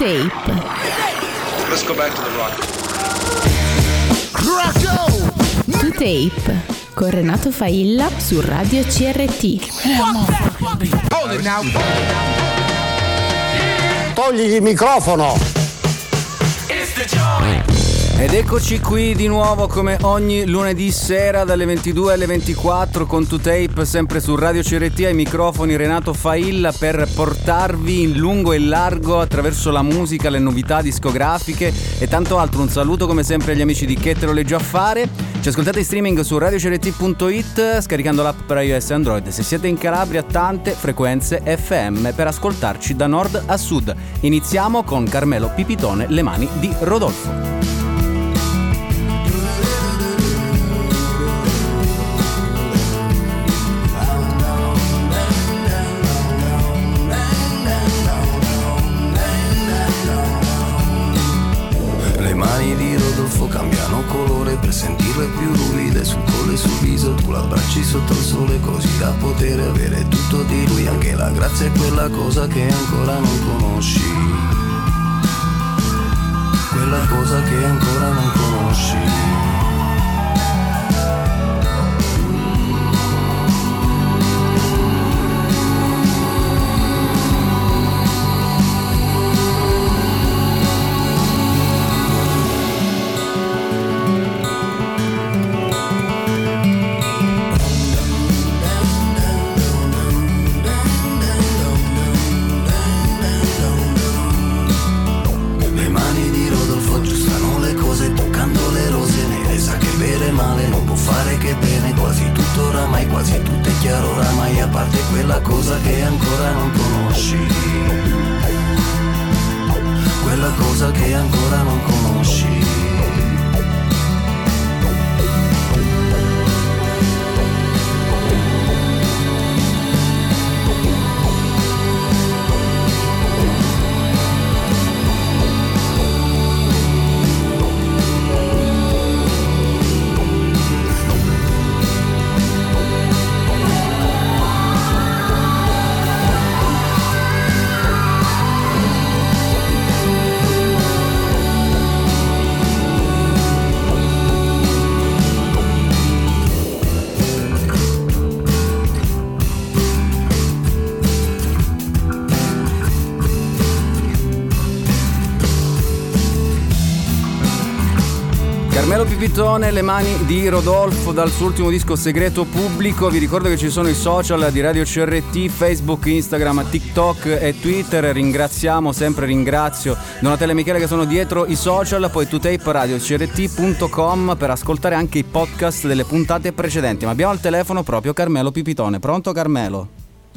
Tape. Let's go back to the rock. To Tape con Renato Failla su Radio CRT. Togli il microfono! Ed eccoci qui di nuovo come ogni lunedì sera dalle 22 alle 24 con 2Tape sempre su Radio CRT ai microfoni Renato Failla per portarvi in lungo e largo attraverso la musica, le novità discografiche e tanto altro. Un saluto come sempre agli amici di Che te lo a fare. Ci ascoltate in streaming su radiocrt.it scaricando l'app per iOS e Android. Se siete in Calabria tante frequenze FM per ascoltarci da nord a sud. Iniziamo con Carmelo Pipitone, Le mani di Rodolfo. Per sentirle più ruvide sul collo e sul viso Tu l'abbracci sotto il sole così da poter avere tutto di lui. Anche la grazia è quella cosa che ancora non conosci. Quella cosa che ancora non conosci Carmelo Pipitone, le mani di Rodolfo dal suo ultimo disco Segreto Pubblico. Vi ricordo che ci sono i social di Radio CRT, Facebook, Instagram, TikTok e Twitter. Ringraziamo, sempre ringrazio Donatella e Michele che sono dietro i social, poi tutape radio crt.com per ascoltare anche i podcast delle puntate precedenti. Ma abbiamo al telefono proprio Carmelo Pipitone. Pronto Carmelo?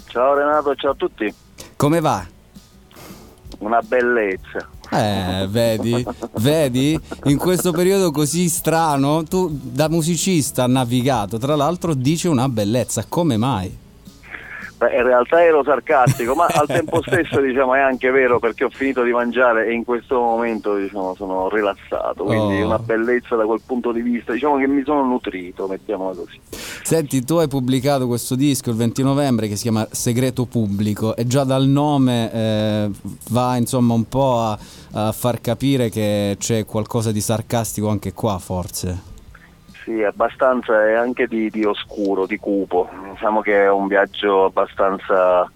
Ciao Renato, ciao a tutti. Come va? Una bellezza. Eh, vedi, vedi, in questo periodo così strano, tu da musicista navigato, tra l'altro dici una bellezza, come mai? Beh, in realtà ero sarcastico, ma al tempo stesso diciamo, è anche vero perché ho finito di mangiare e in questo momento diciamo, sono rilassato, quindi Oh. una bellezza da quel punto di vista, diciamo che mi sono nutrito, mettiamola così. Senti, tu hai pubblicato questo disco il 20 novembre che si chiama Segreto Pubblico e già dal nome eh, va insomma un po' a, a far capire che c'è qualcosa di sarcastico anche qua forse. Sì, abbastanza e anche di, di oscuro, di cupo. Diciamo che è un viaggio abbastanza,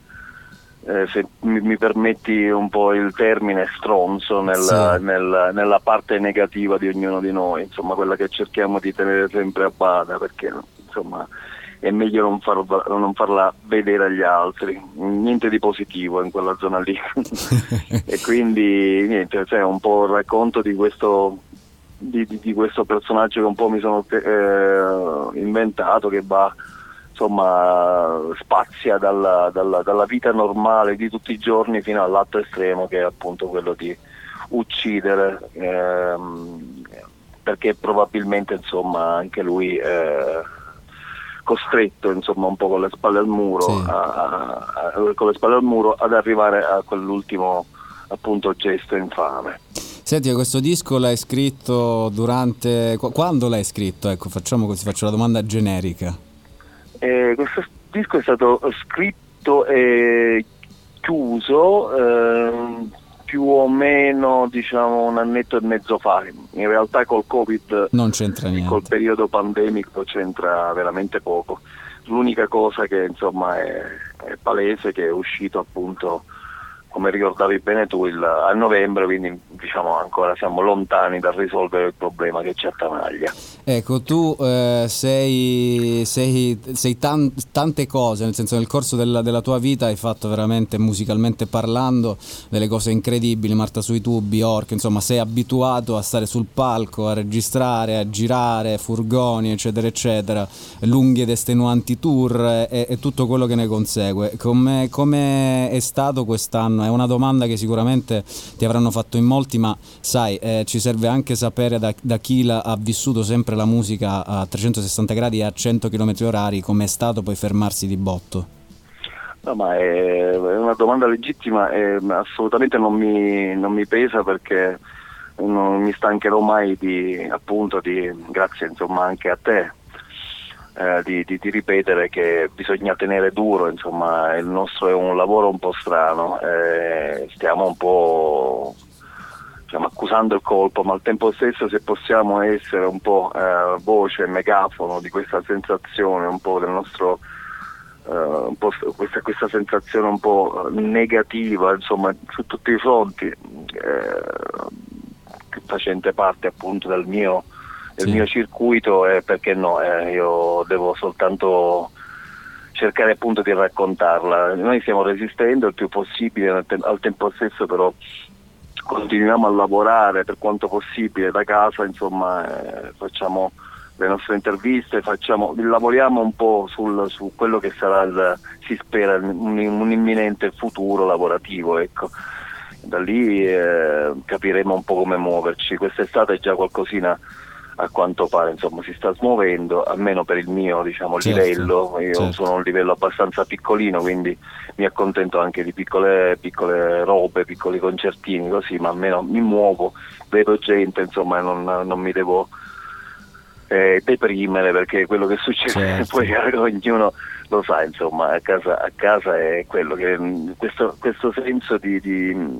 eh, se mi, mi permetti un po' il termine, stronzo nel- Sì. nel- nella parte negativa di ognuno di noi, insomma quella che cerchiamo di tenere sempre a bada perché insomma è meglio non, farla, non farla vedere agli altri, niente di positivo in quella zona lì. e quindi niente, cioè, un po' il racconto di questo di, di- di questo personaggio che un po' mi sono eh, inventato che va insomma spazia dalla, dalla- dalla vita normale di tutti i giorni fino all'atto estremo che è appunto quello di uccidere ehm, perché probabilmente insomma anche lui è costretto insomma un po' con le spalle al muro Sì. a- a- a- con le spalle al muro ad arrivare a quell'ultimo appunto gesto infame Senti, questo disco l'hai scritto durante... qu- Quando l'hai scritto? Ecco, facciamo così, faccio la domanda generica. Eh, questo disco è stato scritto e chiuso ehm, più o meno diciamo un annetto e mezzo fa. In realtà col Covid, non c'entra niente. Col periodo pandemico c'entra veramente poco. L'unica cosa che insomma è, è palese che è uscito appunto come ricordavi bene tu, il, a novembre, quindi diciamo ancora siamo lontani dal risolvere il problema che ci attanaglia. Ecco, tu eh, sei, sei, sei tan, tante cose, nel senso nel corso della, della, tua vita hai fatto veramente musicalmente parlando delle cose incredibili, Marta sui tubi, Orc, insomma sei abituato a stare sul palco, a registrare, a girare, furgoni, eccetera, eccetera, lunghi ed estenuanti tour e, e tutto quello che ne consegue. Come, come è stato quest'anno? È una domanda che sicuramente ti avranno fatto in molti, ma sai, eh, ci serve anche sapere da, da chi la, ha vissuto sempre la musica a 360 gradi e a 100 km orari, com'è stato poi fermarsi di botto? No, ma è, una domanda legittima e assolutamente non mi, non mi pesa perché non mi stancherò mai di, appunto, di, grazie insomma anche a te, eh, di, di, di, ripetere che bisogna tenere duro, insomma il nostro è un lavoro un po' strano, eh, stiamo un po' diciamo, accusando il colpo, ma al tempo stesso se possiamo essere un po' eh, voce e megafono di questa sensazione, un po' del nostro... Uh, questa, questa, sensazione un po' negativa insomma su tutti i fronti eh, facente parte appunto del mio il sì. mio circuito e perché no, eh, io devo soltanto cercare appunto di raccontarla. Noi stiamo resistendo il più possibile, al tempo stesso però continuiamo a lavorare per quanto possibile da casa, insomma eh, facciamo le nostre interviste, facciamo, lavoriamo un po' sul, su quello che sarà, il, si spera, un, un imminente futuro lavorativo. Ecco. Da lì eh, capiremo un po' come muoverci. Quest'estate è già qualcosina a quanto pare insomma, si sta smuovendo, almeno per il mio diciamo, certo, livello, io certo. sono un livello abbastanza piccolino, quindi mi accontento anche di piccole, piccole robe, piccoli concertini così, ma almeno mi muovo, vedo gente, insomma non, non mi devo eh, deprimere perché quello che succede certo. poi ognuno lo sa, insomma, a casa, a casa è quello che questo, questo senso di, di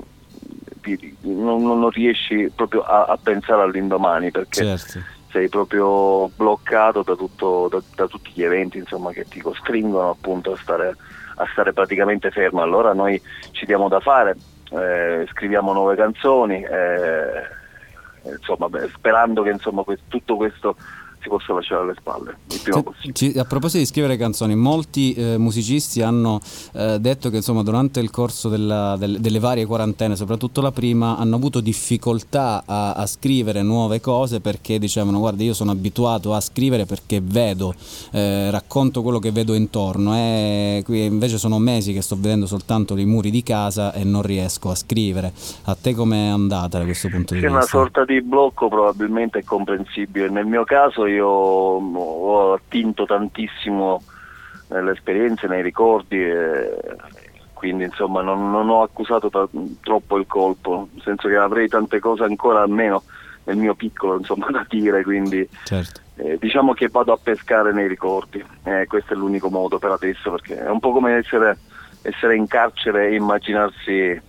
non, non, riesci proprio a, a, pensare all'indomani perché certo. sei proprio bloccato da, tutto, da, da, tutti gli eventi insomma, che ti costringono appunto a stare, a stare, praticamente fermo. Allora noi ci diamo da fare, eh, scriviamo nuove canzoni, eh, insomma, beh, sperando che insomma, tutto questo si possa lasciare alle spalle il prima possibile. A proposito di scrivere canzoni, molti eh, musicisti hanno eh, detto che insomma, durante il corso della, del, delle varie quarantene, soprattutto la prima, hanno avuto difficoltà a, a, scrivere nuove cose perché dicevano guarda io sono abituato a scrivere perché vedo, eh, racconto quello che vedo intorno e qui invece sono mesi che sto vedendo soltanto i muri di casa e non riesco a scrivere. A te com'è andata da questo punto di C'è vista? C'è una sorta di blocco probabilmente è comprensibile. Nel mio caso io ho attinto tantissimo nelle esperienze, nei ricordi, quindi insomma non, non ho accusato t- troppo il colpo, nel senso che avrei tante cose ancora almeno nel mio piccolo insomma, da dire, quindi certo. eh, diciamo che vado a pescare nei ricordi, eh, questo è l'unico modo per adesso perché è un po' come essere, essere in carcere e immaginarsi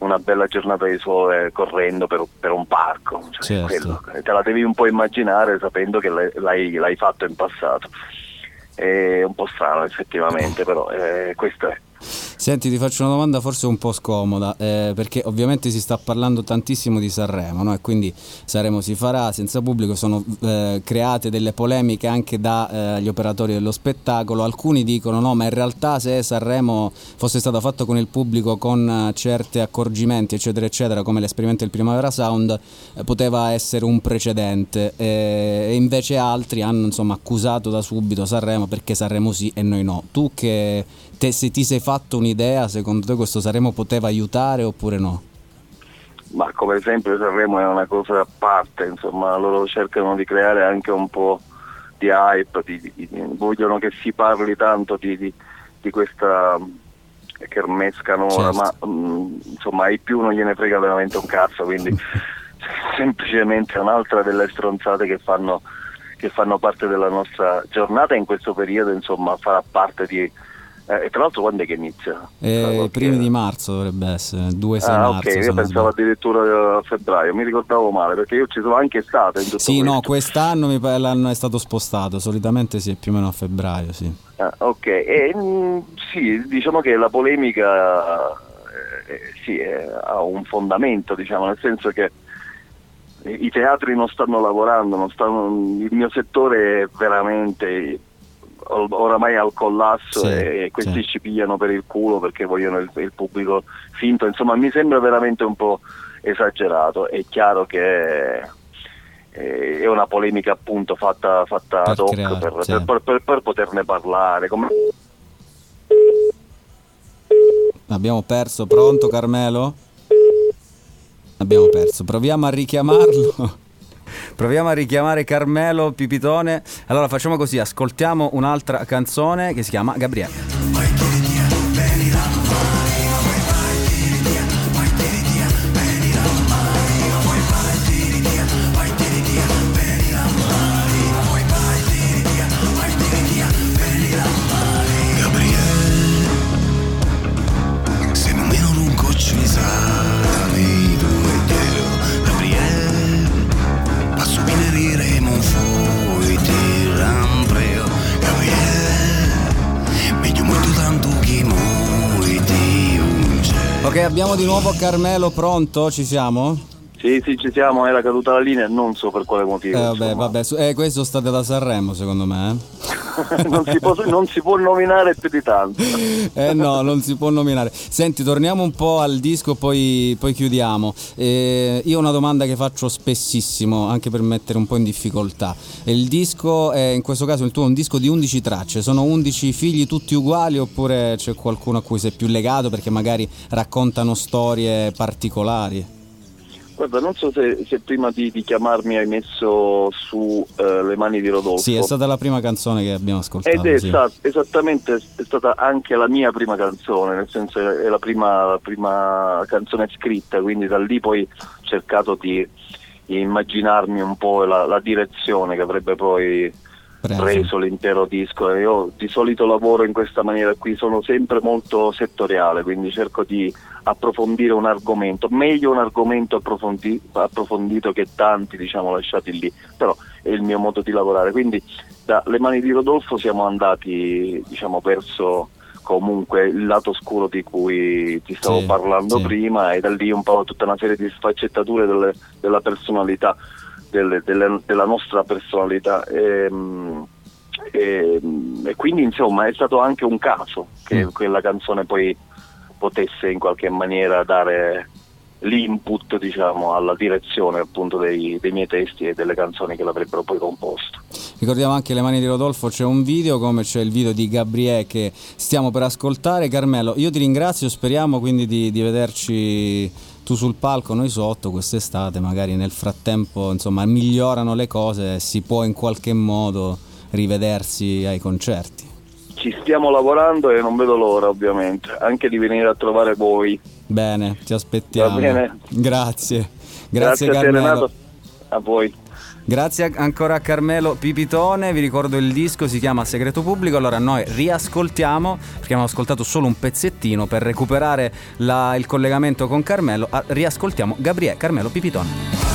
una bella giornata di sole correndo per, per un parco, cioè certo. te la devi un po' immaginare sapendo che l'hai, l'hai fatto in passato. È un po' strano effettivamente, però eh, questo è. Senti, ti faccio una domanda forse un po' scomoda, eh, perché ovviamente si sta parlando tantissimo di Sanremo, no? e quindi Sanremo si farà senza pubblico, sono eh, create delle polemiche anche dagli eh, operatori dello spettacolo, alcuni dicono no, ma in realtà se Sanremo fosse stato fatto con il pubblico con eh, certi accorgimenti, eccetera, eccetera, come l'esperimento del Primavera Sound, eh, poteva essere un precedente, eh, e invece altri hanno insomma accusato da subito Sanremo perché Sanremo sì e noi no. Tu che te, se ti sei fatto un'idea, secondo te questo Sanremo poteva aiutare oppure no? Ma come sempre Sanremo è una cosa a parte, insomma, loro cercano di creare anche un po' di hype, di, di, di, vogliono che si parli tanto di, questa kermesse canora, certo. ma um, insomma ai più non gliene frega veramente un cazzo, quindi semplicemente un'altra delle stronzate che fanno, che fanno parte della nostra giornata in questo periodo insomma farà parte di Eh, e tra l'altro quando è che inizia? Eh, primi di marzo dovrebbe essere, 2-6 Ah, marzo. ok, io pensavo addirittura a febbraio, mi ricordavo male perché io ci sono anche stato in tutto Sì, questo. no, quest'anno mi pare l'anno è stato spostato, solitamente sì, è più o meno a febbraio, sì. Ah, ok, e, mm, sì, diciamo che la polemica eh, sì, eh, ha un fondamento, diciamo, nel senso che i teatri non stanno lavorando, non stanno- il mio settore è veramente oramai al collasso Sì, e questi sì. ci pigliano per il culo perché vogliono il, il pubblico finto, insomma mi sembra veramente un po' esagerato, è chiaro che eh, è una polemica appunto fatta, fatta Per ad hoc creare, per, sì. per- per- per poterne parlare. Come... Abbiamo perso, pronto Carmelo? Abbiamo perso, proviamo a richiamarlo. Proviamo a richiamare Carmelo Pipitone. Allora facciamo così, ascoltiamo un'altra canzone che si chiama Gabriele. Abbiamo di nuovo Carmelo pronto, ci siamo? Sì, sì, ci siamo, era caduta la linea non so per quale motivo. Eh, vabbè, vabbè, eh, questo state da Sanremo secondo me. non, si può, non si può nominare più di tanto. Eh? Eh no, non si può nominare. Senti, torniamo un po' al disco, poi, poi chiudiamo. Eh, io ho una domanda che faccio spessissimo, anche per mettere un po' in difficoltà. Il disco, è, in questo caso il tuo è un disco di 11 tracce, sono 11 figli tutti uguali oppure c'è qualcuno a cui sei più legato perché magari raccontano storie particolari? Guarda, non so se, se prima di, di chiamarmi hai messo su eh, Le mani di Rodolfo. Sì, è stata la prima canzone che abbiamo ascoltato. Ed è sì. sta- esattamente è stata anche la mia prima canzone, nel senso è la prima, la prima canzone scritta, quindi da lì poi ho cercato di, di immaginarmi un po' la, la direzione che avrebbe poi Preso. preso l'intero disco. E Io di solito lavoro in questa maniera qui, sono sempre molto settoriale, quindi cerco di approfondire un argomento, meglio un argomento approfondi- approfondito che tanti diciamo lasciati lì, però è il mio modo di lavorare. Quindi da Le mani di Rodolfo siamo andati diciamo verso comunque il lato scuro di cui ti stavo Sì, parlando sì. prima e da lì un po' tutta una serie di sfaccettature delle- della personalità delle- delle- della nostra personalità Ehm, e, e quindi insomma è stato anche un caso che Mm. quella canzone poi potesse in qualche maniera dare l'input diciamo alla direzione appunto dei, dei miei testi e delle canzoni che l'avrebbero poi composto Ricordiamo anche le mani di Rodolfo, c'è un video come c'è il video di Gabriele che stiamo per ascoltare. Carmelo, io ti ringrazio, speriamo quindi di, di vederci tu sul palco, noi sotto quest'estate, magari nel frattempo insomma migliorano le cose e si può in qualche modo rivedersi ai concerti. ci stiamo lavorando e non vedo l'ora ovviamente anche di venire a trovare voi Bene, ti aspettiamo. Va bene. Grazie. Grazie, a te Carmelo. A voi Grazie ancora a Carmelo Pipitone, vi ricordo il disco si chiama Segreto Pubblico, allora noi riascoltiamo, perché abbiamo ascoltato solo un pezzettino per recuperare la- il collegamento con Carmelo, ah, riascoltiamo Gabriele Carmelo Pipitone.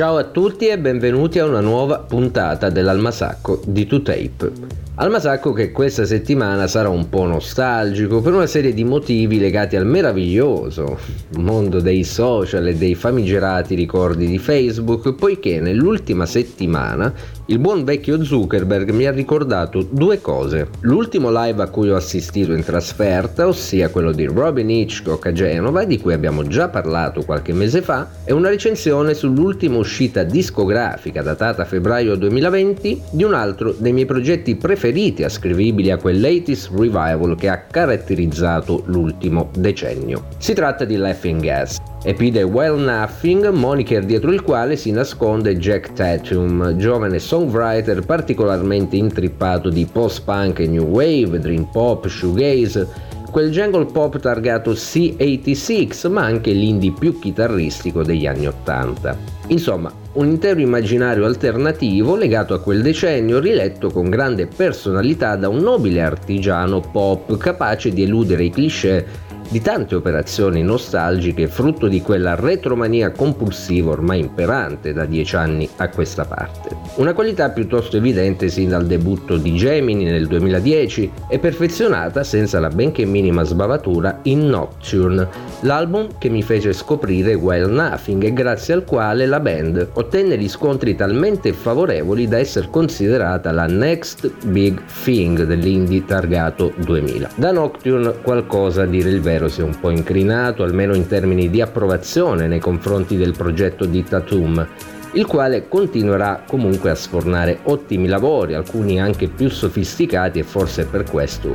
Ciao a tutti e benvenuti a una nuova puntata dell'Almasacco di 2Tape. Almasacco che questa settimana sarà un po' nostalgico per una serie di motivi legati al meraviglioso mondo dei social e dei famigerati ricordi di Facebook, poiché nell'ultima settimana il buon vecchio Zuckerberg mi ha ricordato due cose. L'ultimo live a cui ho assistito in trasferta, ossia quello di Robin Hitchcock a Genova, di cui abbiamo già parlato qualche mese fa, e una recensione sull'ultima uscita discografica datata febbraio 2020 di un altro dei miei progetti preferiti ascrivibili a quel latest revival che ha caratterizzato l'ultimo decennio. Si tratta di Laughing Gas, Epide Well Nothing, moniker dietro il quale si nasconde Jack Tatum, giovane songwriter particolarmente intrippato di post-punk e new wave, dream pop, shoegaze, quel jungle pop targato C86, ma anche l'indie più chitarristico degli anni Ottanta. Insomma, un intero immaginario alternativo legato a quel decennio riletto con grande personalità da un nobile artigiano pop capace di eludere i cliché di tante operazioni nostalgiche frutto di quella retromania compulsiva ormai imperante da dieci anni a questa parte. Una qualità piuttosto evidente sin dal debutto di Gemini nel 2010 e perfezionata senza la benché minima sbavatura in Nocturne, l'album che mi fece scoprire Well Nothing e grazie al quale la band ottenne riscontri talmente favorevoli da essere considerata la next big thing dell'indie targato 2000. Da Nocturne qualcosa a dire il vero Ministero si è un po' incrinato, almeno in termini di approvazione nei confronti del progetto di Tatum, il quale continuerà comunque a sfornare ottimi lavori, alcuni anche più sofisticati e forse per questo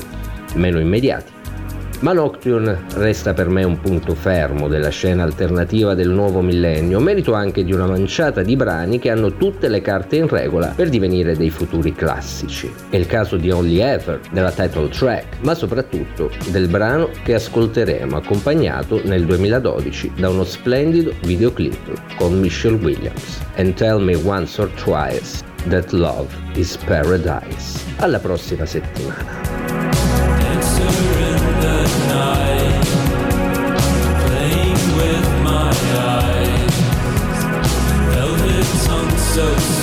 meno immediati. Ma Nocturne resta per me un punto fermo della scena alternativa del nuovo millennio, merito anche di una manciata di brani che hanno tutte le carte in regola per divenire dei futuri classici. È il caso di Only Ever, della title track, ma soprattutto del brano che ascolteremo accompagnato nel 2012 da uno splendido videoclip con Michelle Williams. And tell me once or twice that love is paradise. Alla prossima settimana. So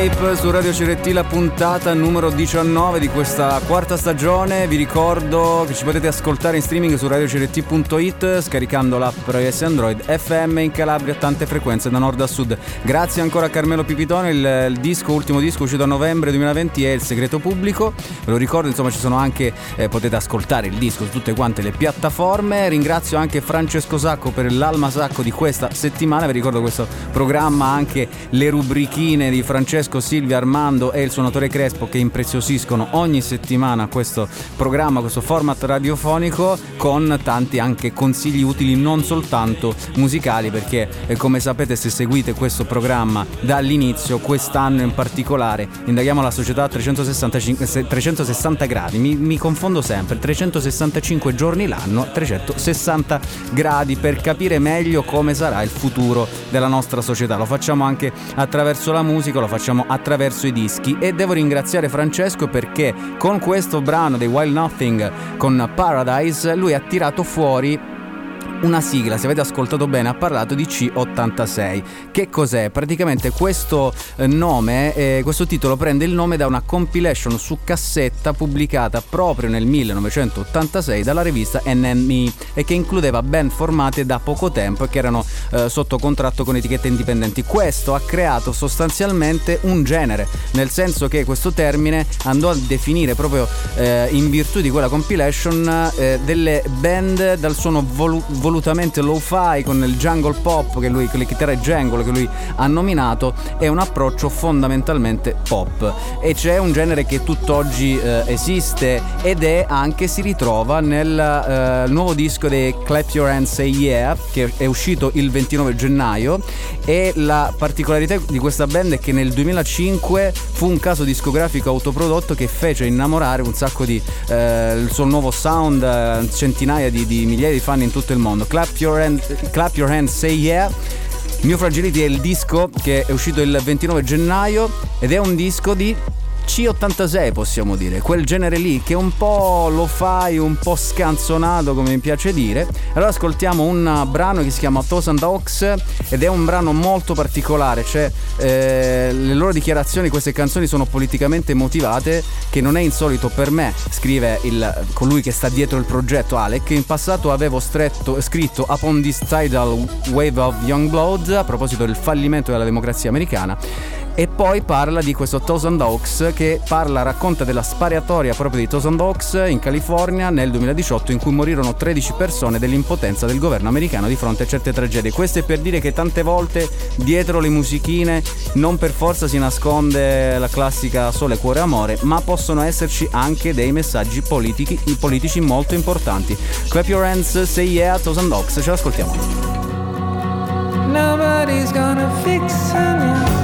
ascoltando Su Radio Ciretti la puntata numero 19 di questa quarta stagione. Vi ricordo che ci potete ascoltare in streaming su radiociretti.it scaricando l'app per iOS Android FM in Calabria tante frequenze da nord a sud. Grazie ancora a Carmelo Pipitone, il, il disco, ultimo disco uscito a novembre 2020 è Il segreto pubblico. Ve lo ricordo, insomma, ci sono anche eh, potete ascoltare il disco su tutte quante le piattaforme. Ringrazio anche Francesco Sacco per l'alma sacco di questa settimana. Vi ricordo questo programma anche le rubrichine di Francesco, Silvia, Armando e il suonatore Crespo che impreziosiscono ogni settimana questo programma, questo format radiofonico con tanti anche consigli utili non soltanto musicali perché eh, come sapete se seguite questo programma dall'inizio, quest'anno in particolare, indaghiamo la società a 365, 360 gradi, mi, mi confondo sempre, 365 giorni l'anno, 360 gradi per capire meglio come sarà il futuro della nostra società. Lo facciamo anche attraverso la musica lo facciamo attraverso i dischi e devo ringraziare Francesco perché con questo brano dei Wild Nothing con Paradise lui ha tirato fuori una sigla, se avete ascoltato bene, ha parlato di C86. Che cos'è? Praticamente questo eh, nome, eh, questo titolo prende il nome da una compilation su cassetta pubblicata proprio nel 1986 dalla rivista NME e che includeva band formate da poco tempo e che erano eh, sotto contratto con etichette indipendenti. Questo ha creato sostanzialmente un genere, nel senso che questo termine andò a definire proprio eh, in virtù di quella compilation eh, delle band dal suono volu- volutamente low-fi con il jungle pop che lui, con le chitarre jungle che lui ha nominato, è un approccio fondamentalmente pop. E c'è un genere che tutt'oggi eh, esiste ed è anche, si ritrova nel eh, nuovo disco dei Clap Your Hands Say Yeah, che è uscito il 29 gennaio. E la particolarità di questa band è che nel 2005 fu un caso discografico autoprodotto che fece innamorare un sacco di eh, il suo nuovo sound, eh, centinaia di, di migliaia di fan in tutto il mondo mondo. Clap Your, hand, clap your Hands, Say Yeah. New Fragility è il disco che è uscito il 29 gennaio ed è un disco di C86 possiamo dire, quel genere lì che un po' lo fai un po' scanzonato come mi piace dire. Allora ascoltiamo un brano che si chiama Thousand Oaks ed è un brano molto particolare, cioè eh, le loro dichiarazioni, queste canzoni sono politicamente motivate, che non è insolito per me, scrive il, colui che sta dietro il progetto Alec, in passato avevo stretto, scritto Upon this tidal wave of young blood a proposito del fallimento della democrazia americana e poi parla di questo Thousand Oaks che parla, racconta della spariatoria proprio di Thousand Oaks in California nel 2018 in cui morirono 13 persone dell'impotenza del governo americano di fronte a certe tragedie. Questo è per dire che tante volte dietro le musichine non per forza si nasconde la classica sole, cuore, amore, ma possono esserci anche dei messaggi politici, politici molto importanti. Clap your hands, say yeah, Thousand Oaks, ce l'ascoltiamo. Nobody's gonna fix me. Clap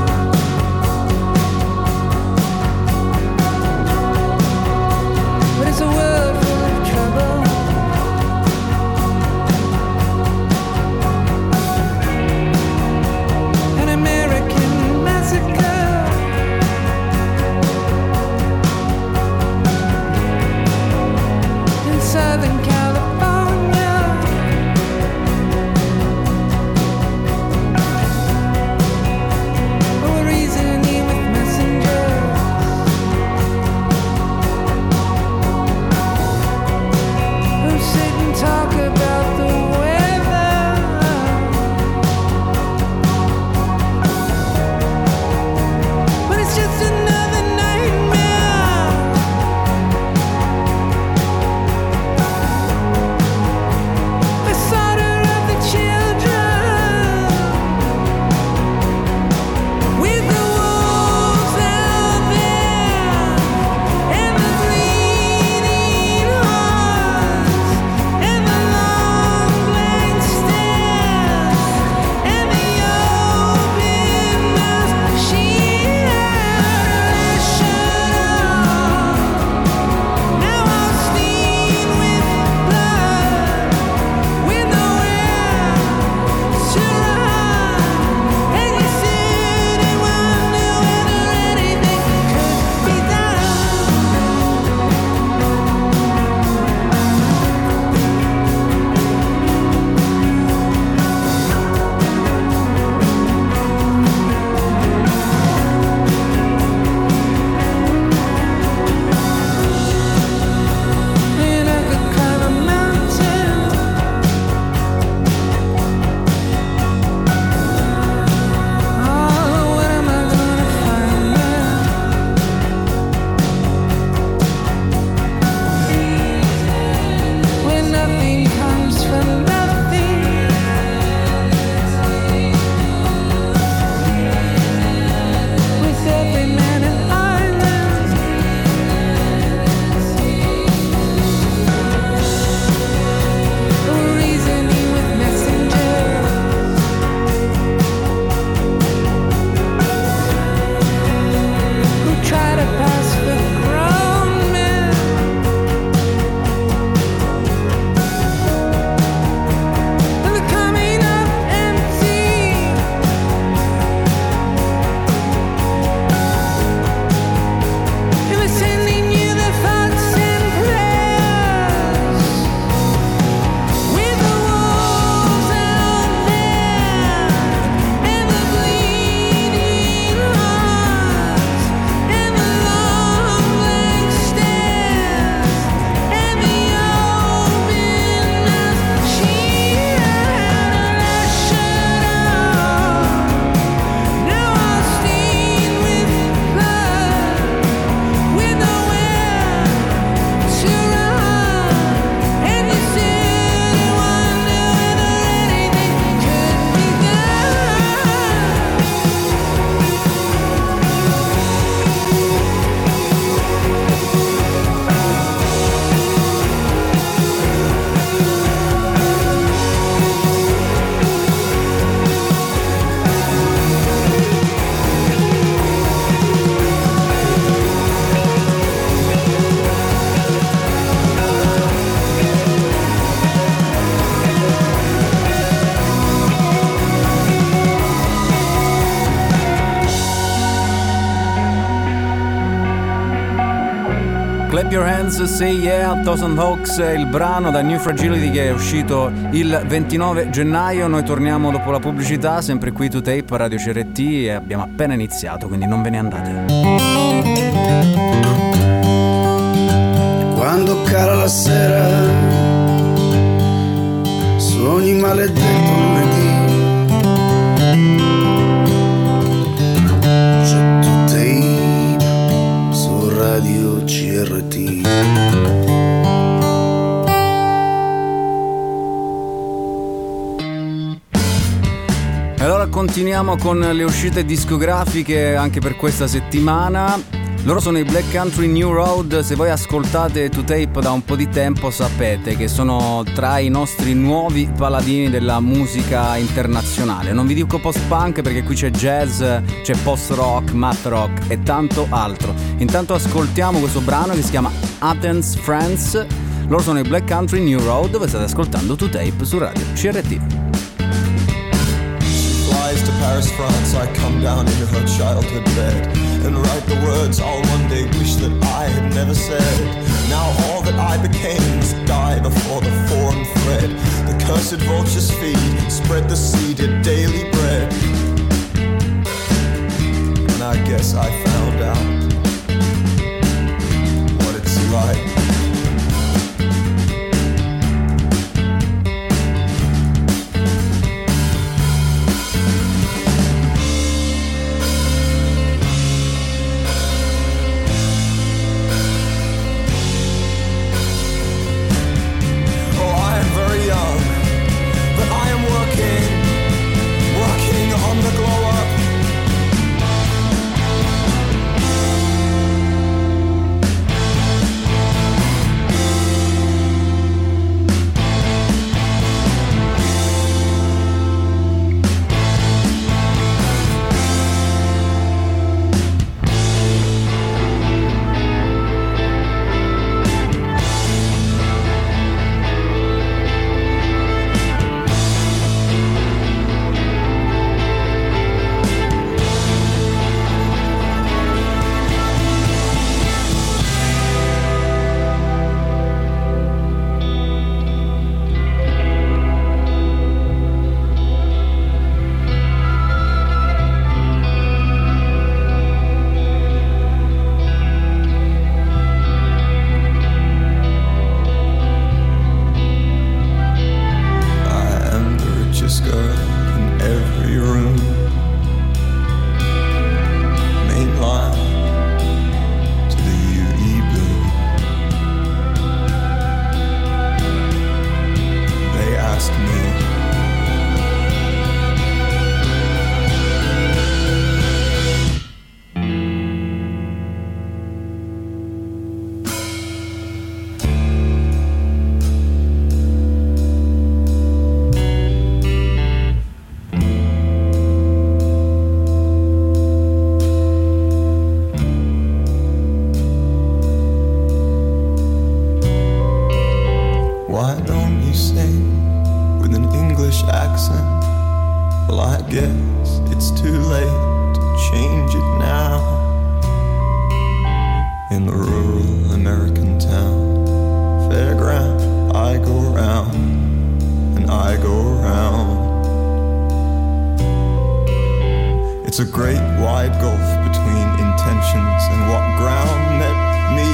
Hands, Say Yeah, Thousand Hawks, il brano da New Fragility che è uscito il 29 gennaio. Noi torniamo dopo la pubblicità, sempre qui to tape Radio CRT e abbiamo appena iniziato, quindi non ve ne andate. Quando cala la sera, su ogni maledetto Continuiamo con le uscite discografiche anche per questa settimana. Loro sono i Black Country New Road, se voi ascoltate To Tape da un po' di tempo sapete che sono tra i nostri nuovi paladini della musica internazionale. Non vi dico post-punk perché qui c'è jazz, c'è post-rock, math rock e tanto altro. Intanto ascoltiamo questo brano che si chiama Athens Friends. Loro sono i Black Country New Road, voi state ascoltando To Tape su Radio CRT. Flies to Paris, France, I come down into her childhood bed. and write the words I'll one day wish that I had never said. Now all that I became must die before the foreign thread. The cursed vultures feed, spread the seeded daily bread. And I guess I found It's a great wide gulf between intentions and what ground met me.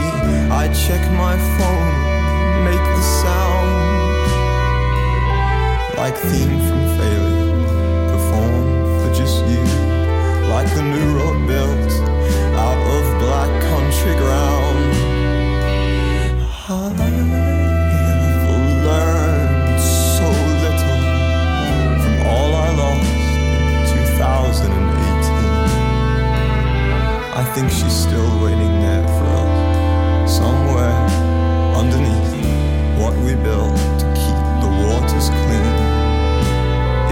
I check my phone, make the sound like theme from failure, perform for just you, like the new road built out of black country ground. think she's still waiting there for us. Somewhere underneath what we built to keep the waters clean.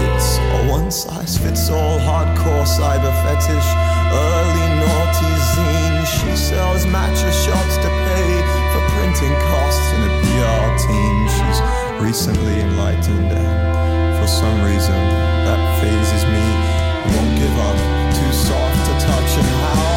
It's a one size fits all hardcore cyber fetish. Early naughty zine. She sells matcha shots to pay for printing costs in a PR team. She's recently enlightened, and for some reason that phases me. Won't give up, too soft to touch, and how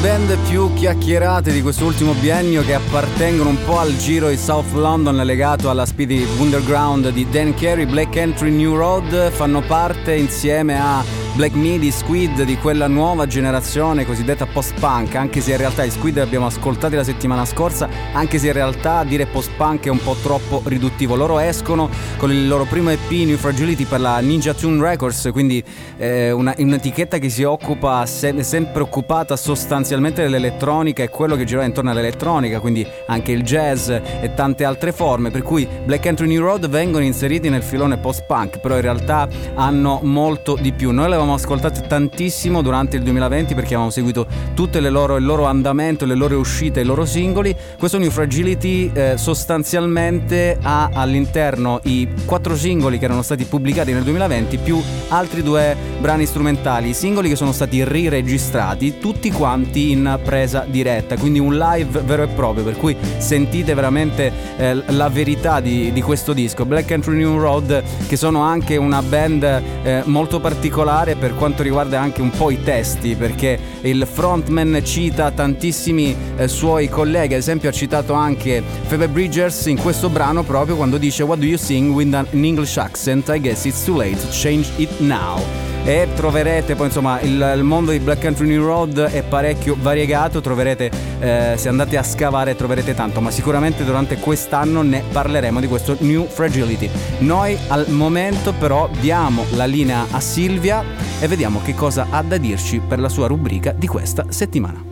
band più chiacchierate di questo ultimo biennio che appartengono un po' al giro di South London legato alla Speedy Underground di Dan Carey, Black Entry New Road, fanno parte insieme a Black Midi, Squid di quella nuova generazione cosiddetta post-punk, anche se in realtà i Squid li abbiamo ascoltati la settimana scorsa, anche se in realtà dire post-punk è un po' troppo riduttivo. Loro escono con il loro primo EP New Fragility per la Ninja Tune Records, quindi eh, una, un'etichetta che si occupa, se, sempre occupata sostanzialmente dell'elettronica e quello che gira intorno all'elettronica, quindi anche il jazz e tante altre forme, per cui Black Entry New Road vengono inseriti nel filone post-punk, però in realtà hanno molto di più. Noi l'avevamo avevamo ascoltate tantissimo durante il 2020 perché avevamo seguito tutto il loro andamento, le loro uscite, i loro singoli. Questo New Fragility eh, sostanzialmente ha all'interno i quattro singoli che erano stati pubblicati nel 2020 più altri due brani strumentali, singoli che sono stati riregistrati tutti quanti in presa diretta, quindi un live vero e proprio, per cui sentite veramente eh, la verità di, di, questo disco. Black Country New Road che sono anche una band eh, molto particolare per quanto riguarda anche un po' i testi, perché il frontman cita tantissimi eh, suoi colleghi, ad esempio ha citato anche Phoebe Bridgers in questo brano proprio quando dice What do you sing with an English accent? I guess it's too late. Change it now e troverete poi insomma il, il, mondo di Black Country New Road è parecchio variegato troverete eh, se andate a scavare troverete tanto ma sicuramente durante quest'anno ne parleremo di questo New Fragility. Noi al momento però diamo la linea a Silvia e vediamo che cosa ha da dirci per la sua rubrica di questa settimana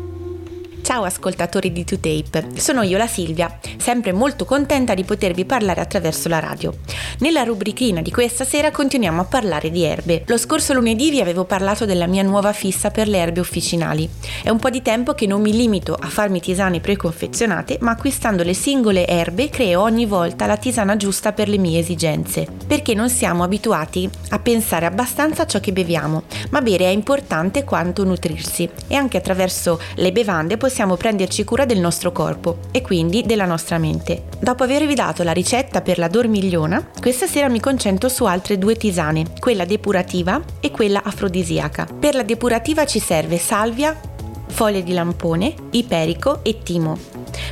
Ciao ascoltatori di 2Tape, sono io la Silvia, sempre molto contenta di potervi parlare attraverso la radio. Nella rubrichina di questa sera continuiamo a parlare di erbe. Lo scorso lunedì vi avevo parlato della mia nuova fissa per le erbe officinali. È un po' di tempo che non mi limito a farmi tisane preconfezionate, ma acquistando le singole erbe creo ogni volta la tisana giusta per le mie esigenze. Perché non siamo abituati a pensare abbastanza a ciò che beviamo, ma bere è importante quanto nutrirsi e anche attraverso le bevande possiamo possiamo prenderci cura del nostro corpo e quindi della nostra mente. Dopo avervi dato la ricetta per la dormigliona, questa sera mi concentro su altre due tisane, quella depurativa e quella afrodisiaca. Per la depurativa ci serve salvia, foglie di lampone, iperico e timo.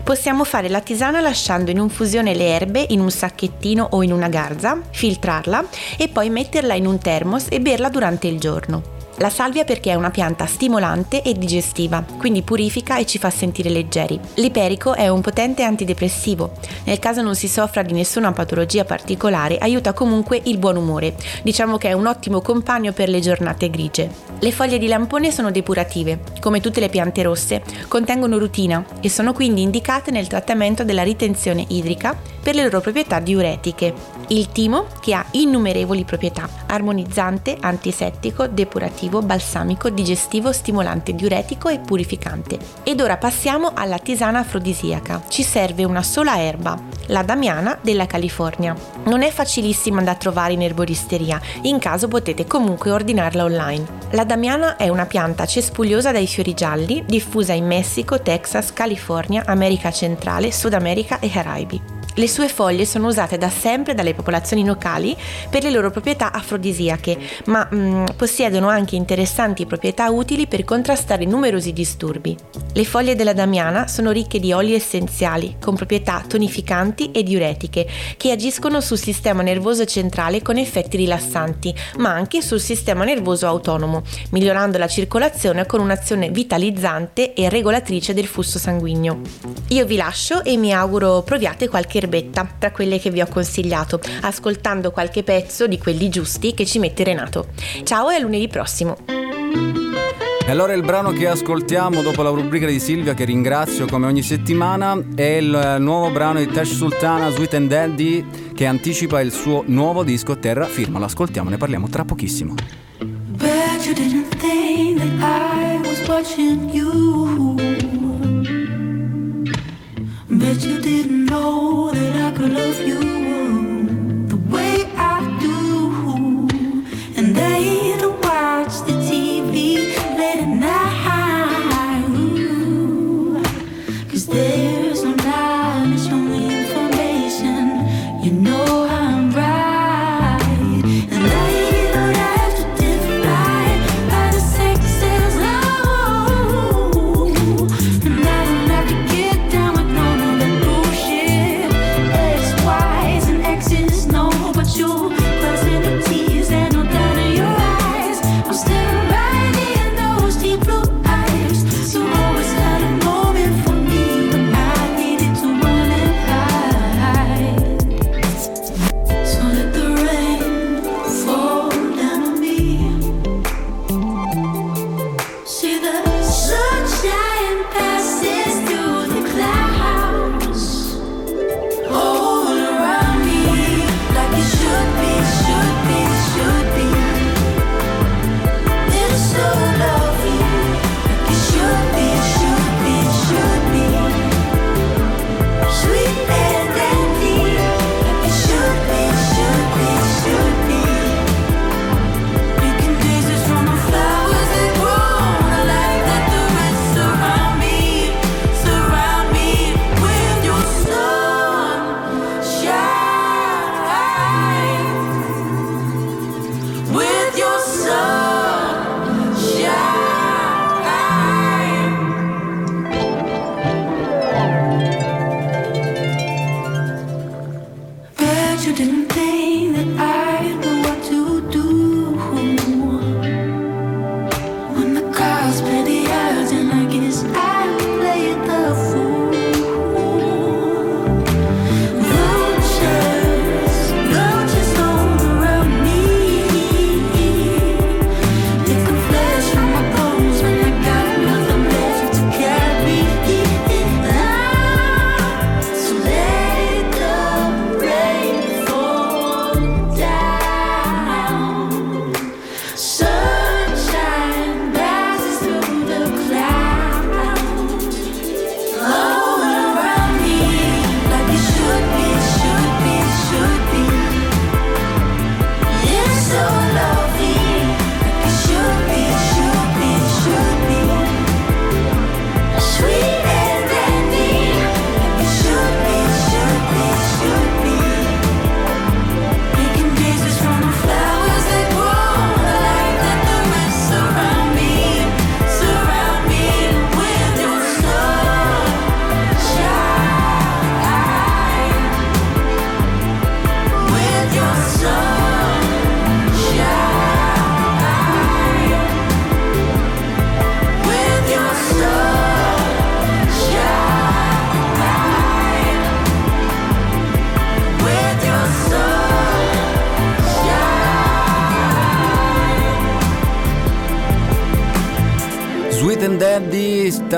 Possiamo fare la tisana lasciando in infusione le erbe in un sacchettino o in una garza, filtrarla e poi metterla in un termos e berla durante il giorno. La salvia perché è una pianta stimolante e digestiva, quindi purifica e ci fa sentire leggeri. L'iperico è un potente antidepressivo. Nel caso non si soffra di nessuna patologia particolare, aiuta comunque il buon umore. Diciamo che è un ottimo compagno per le giornate grigie. Le foglie di lampone sono depurative. Come tutte le piante rosse, contengono rutina e sono quindi indicate nel trattamento della ritenzione idrica per le loro proprietà diuretiche. Il timo, che ha innumerevoli proprietà, armonizzante, antisettico, depurativo, curativo, balsamico, digestivo, stimolante, diuretico e purificante. Ed ora passiamo alla tisana afrodisiaca. Ci serve una sola erba, la damiana della California. Non è facilissima da trovare in erboristeria, in caso potete comunque ordinarla online. La damiana è una pianta cespugliosa dai fiori gialli, diffusa in Messico, Texas, California, America centrale, Sud America e Caraibi. Le sue foglie sono usate da sempre dalle popolazioni locali per le loro proprietà afrodisiache, ma mm, possiedono anche interessanti proprietà utili per contrastare numerosi disturbi. Le foglie della damiana sono ricche di oli essenziali, con proprietà tonificanti e diuretiche, che agiscono sul sistema nervoso centrale con effetti rilassanti, ma anche sul sistema nervoso autonomo, migliorando la circolazione con un'azione vitalizzante e regolatrice del flusso sanguigno. Io vi lascio e mi auguro proviate qualche erbetta tra quelle che vi ho consigliato, ascoltando qualche pezzo di quelli giusti che ci mette Renato. Ciao e a lunedì prossimo! E allora il brano che ascoltiamo dopo la rubrica di Silvia, che ringrazio come ogni settimana, è il nuovo brano di Tash Sultana, Sweet and Daddy, che anticipa il suo nuovo disco Terra Firma. Lo ascoltiamo, ne parliamo tra pochissimo. Bet you didn't think that I was watching you Bet you didn't know that I could love you the way I do. And they don't watch the TV late at night.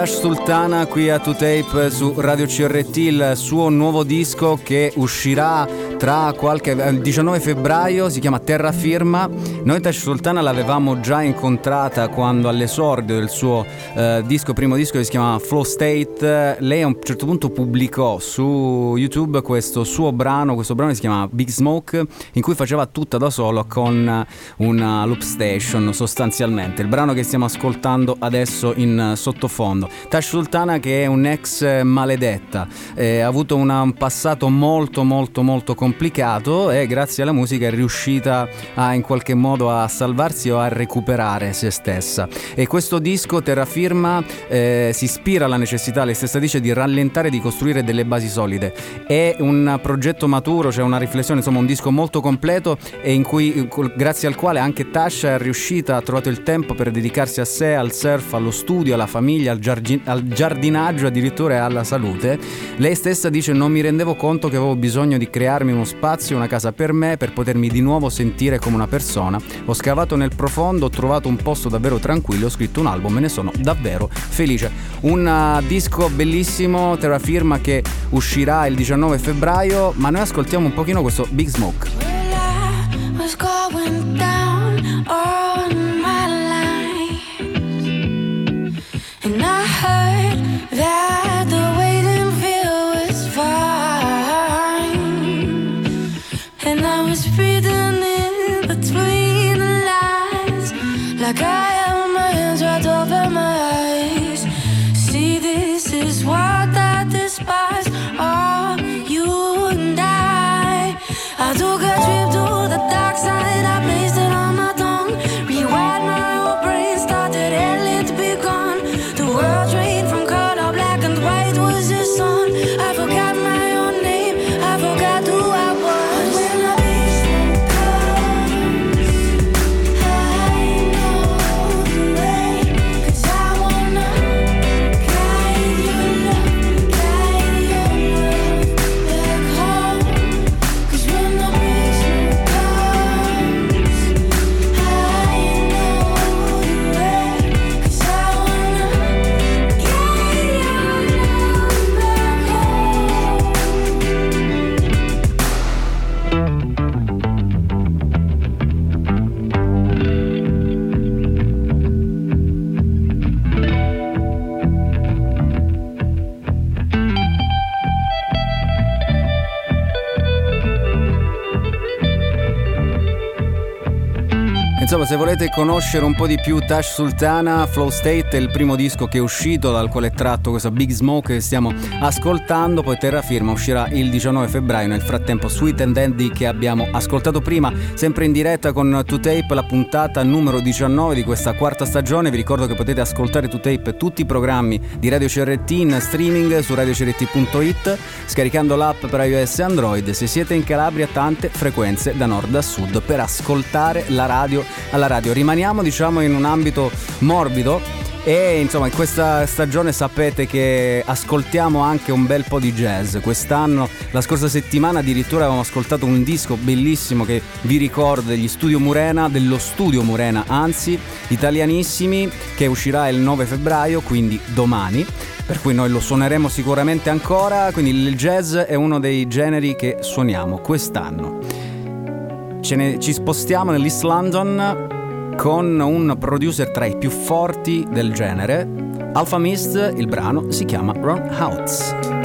Tash Sultana qui a 2Tape su Radio CRT, il suo nuovo disco che uscirà tra qualche il 19 febbraio, si chiama Terra Firma. Noi Tash Sultana l'avevamo già incontrata quando all'esordio del suo eh, disco, primo disco che si chiama Flow State, lei a un certo punto pubblicò su YouTube questo suo brano, questo brano si chiama Big Smoke, in cui faceva tutta da solo con una loop station sostanzialmente. Il brano che stiamo ascoltando adesso in sottofondo. Tash Sultana che è un'ex maledetta, eh, ha avuto una, un passato molto molto molto complicato e grazie alla musica è riuscita a in qualche modo a salvarsi o a recuperare se stessa. E questo disco Terrafirma eh, si ispira alla necessità, lei stessa dice, di rallentare e di costruire delle basi solide. È un progetto maturo, c'è cioè una riflessione, insomma un disco molto completo e in cui, grazie al quale anche Tasha è riuscita, ha trovato il tempo per dedicarsi a sé, al surf, allo studio, alla famiglia, al, giardin- al giardinaggio, addirittura alla salute. Lei stessa dice non mi rendevo conto che avevo bisogno di crearmi uno spazio, una casa per me, per potermi di nuovo sentire come una persona. Ho scavato nel profondo, ho trovato un posto davvero tranquillo, ho scritto un album e ne sono davvero felice. Un uh, disco bellissimo, Terra Firma che uscirà il 19 febbraio, ma noi ascoltiamo un pochino questo Big Smoke. that And so se volete conoscere un po' di più Tash Sultana, Flow State è il primo disco che è uscito, dal quale è tratto questo Big Smoke che stiamo ascoltando, poi Terra Firma uscirà il 19 febbraio, nel frattempo Sweet and Dandy che abbiamo ascoltato prima, sempre in diretta con 2Tape, la puntata numero 19 di questa quarta stagione, vi ricordo che potete ascoltare 2Tape tutti i programmi di Radio CRT in streaming su radiocrt.it, scaricando l'app per iOS e Android, se siete in Calabria tante frequenze da nord a sud per ascoltare la radio alla radio. Rimaniamo diciamo in un ambito morbido e insomma in questa stagione sapete che ascoltiamo anche un bel po' di jazz. Quest'anno, la scorsa settimana addirittura avevamo ascoltato un disco bellissimo che vi ricordo degli Studio Murena, dello Studio Murena, anzi italianissimi, che uscirà il 9 febbraio, quindi domani. Per cui noi lo suoneremo sicuramente ancora, quindi il jazz è uno dei generi che suoniamo quest'anno. Ne- ci spostiamo nell'East London con un producer tra i più forti del genere. Alpha Mist, il brano si chiama Ron House.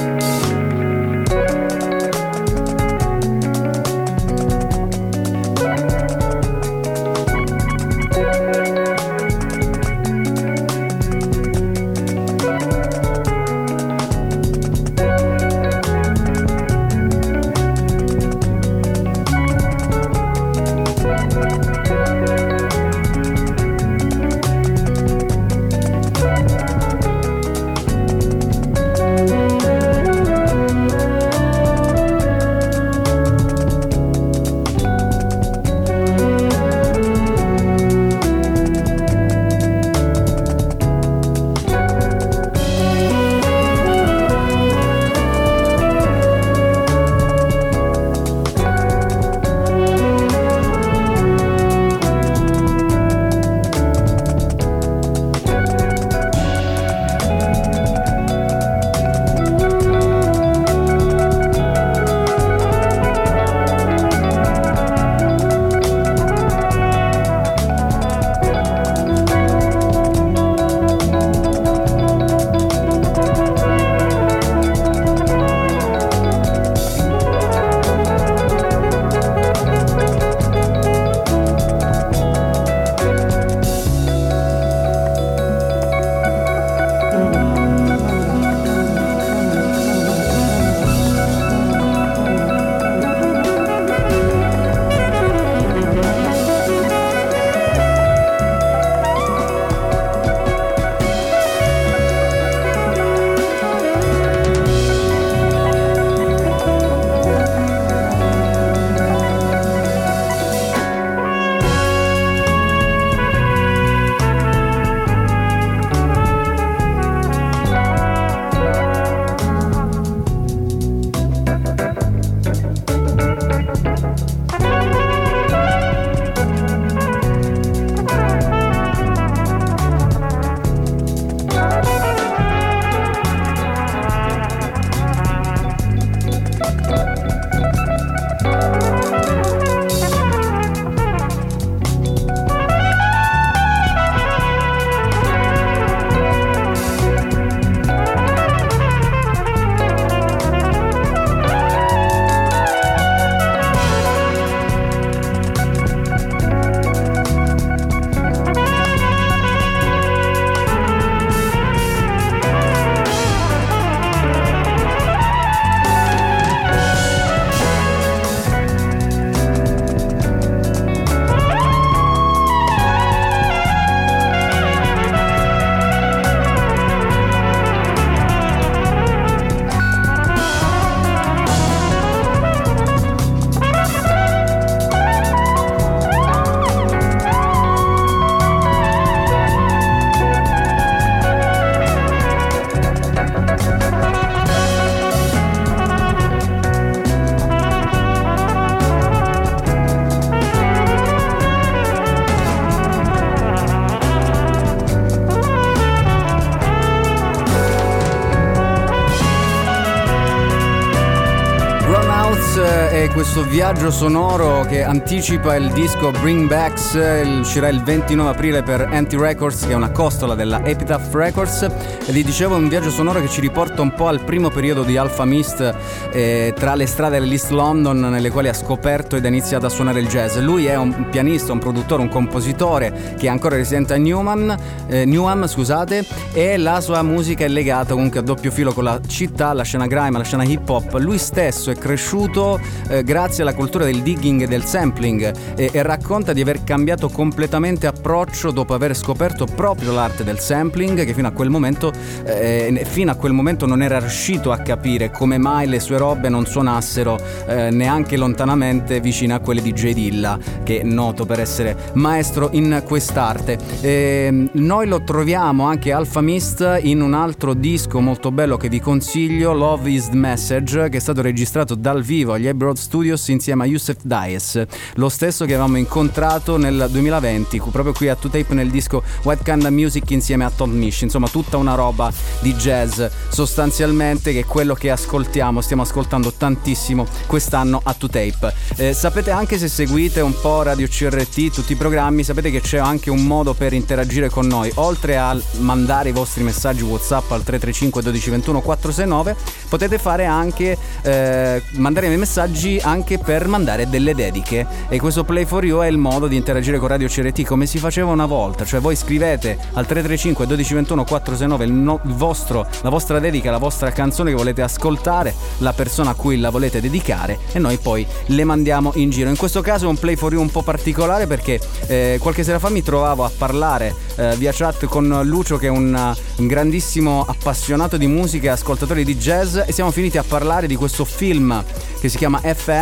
Questo viaggio sonoro che anticipa il disco Bring Backs, uscirà il 29 aprile per Anti Records, che è una costola della Epitaph Records. E vi dicevo, un viaggio sonoro che ci riporta un po' al primo periodo di Alpha Mist, eh, tra le strade dell'East London, nelle quali ha scoperto ed ha iniziato a suonare il jazz. Lui è un pianista, un produttore, un compositore che è ancora residente a Newman, eh, Newham, scusate, e la sua musica è legata comunque a doppio filo con la città, la scena grime, la scena hip hop. Lui stesso è cresciuto eh, grazie alla cultura del digging e del sampling e, e, racconta di aver cambiato completamente approccio dopo aver scoperto proprio l'arte del sampling che fino a quel momento, eh, fino a quel momento non era riuscito a capire come mai le sue robe non suonassero eh, neanche lontanamente vicine a quelle di J. Dilla che è noto per essere maestro in quest'arte. Ehm, noi lo troviamo anche Alpha Mist in un altro disco molto bello che vi consiglio, Love is the Message, che è stato registrato dal vivo agli Abbey Road Studios insieme a Youssef Dias, lo stesso che avevamo incontrato nel 2020, proprio qui a 2Tape nel disco White Kind Music insieme a Tom Mish, insomma tutta una roba di jazz sostanzialmente che è quello che ascoltiamo, stiamo ascoltando tantissimo quest'anno a 2Tape. Eh, sapete anche se seguite un po' Radio CRT, tutti i programmi, sapete che c'è anche un modo per interagire con noi, oltre a mandare i vostri messaggi WhatsApp al 335 12 21 469, potete fare anche eh, mandare i messaggi anche per mandare delle dediche e questo Play for You è il modo di interagire con Radio CRT come si faceva una volta, cioè voi scrivete al 335 1221 469 il, no, il vostro, la vostra dedica, la vostra canzone che volete ascoltare, la persona a cui la volete dedicare e noi poi le mandiamo in giro. In questo caso è un Play for You un po' particolare perché eh, qualche sera fa mi trovavo a parlare eh, via chat con Lucio che è un, un grandissimo appassionato di musica e ascoltatore di jazz e siamo finiti a parlare di questo film che si chiama FM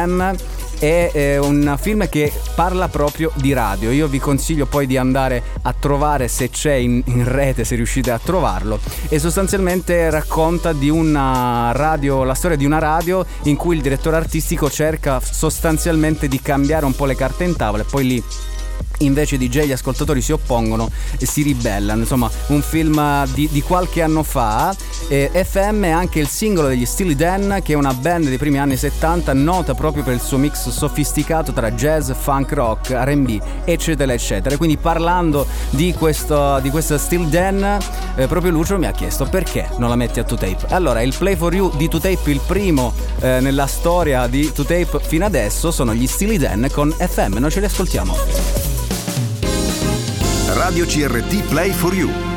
è eh, un film che parla proprio di radio. Io vi consiglio poi di andare a trovare se c'è in, in, rete, se riuscite a trovarlo. E sostanzialmente racconta radio, la storia di una radio in cui il direttore artistico cerca sostanzialmente di cambiare un po' le carte in tavola e poi lì invece DJ gli ascoltatori si oppongono e si ribellano. Insomma, un film di, di qualche anno fa. Eh, FM è anche il singolo degli Steely Dan, che è una band dei primi anni 70 nota proprio per il suo mix sofisticato tra jazz, funk, rock, RB, eccetera, eccetera. Quindi parlando di questo, di questo Steely Dan, eh, proprio Lucio mi ha chiesto perché non la metti a 2Tape. Allora, il Play for You di 2Tape, il primo eh, nella storia di 2Tape fino adesso, sono gli Steely Dan con FM. Noi ce li ascoltiamo. Radio CRT Play for You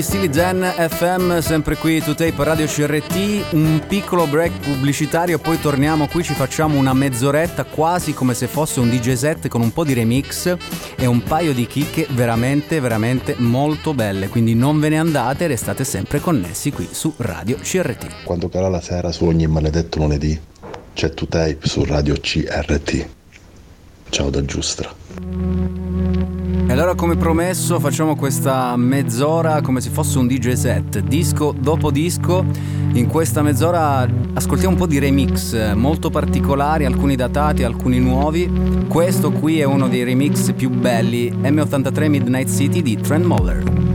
gli stili Zen FM, sempre qui to tape Radio CRT, un piccolo break pubblicitario, poi torniamo qui, ci facciamo una mezz'oretta quasi come se fosse un DJ set con un po' di remix e un paio di chicche veramente, veramente molto belle, quindi non ve ne andate, restate sempre connessi qui su Radio CRT. Quando cala la sera su ogni maledetto lunedì c'è to tape su Radio CRT. Ciao da Giustra. E allora come promesso facciamo questa mezz'ora come se fosse un DJ set, disco dopo disco. In questa mezz'ora ascoltiamo un po' di remix molto particolari, alcuni datati, alcuni nuovi. Questo qui è uno dei remix più belli, M83 Midnight City di Trent Moller.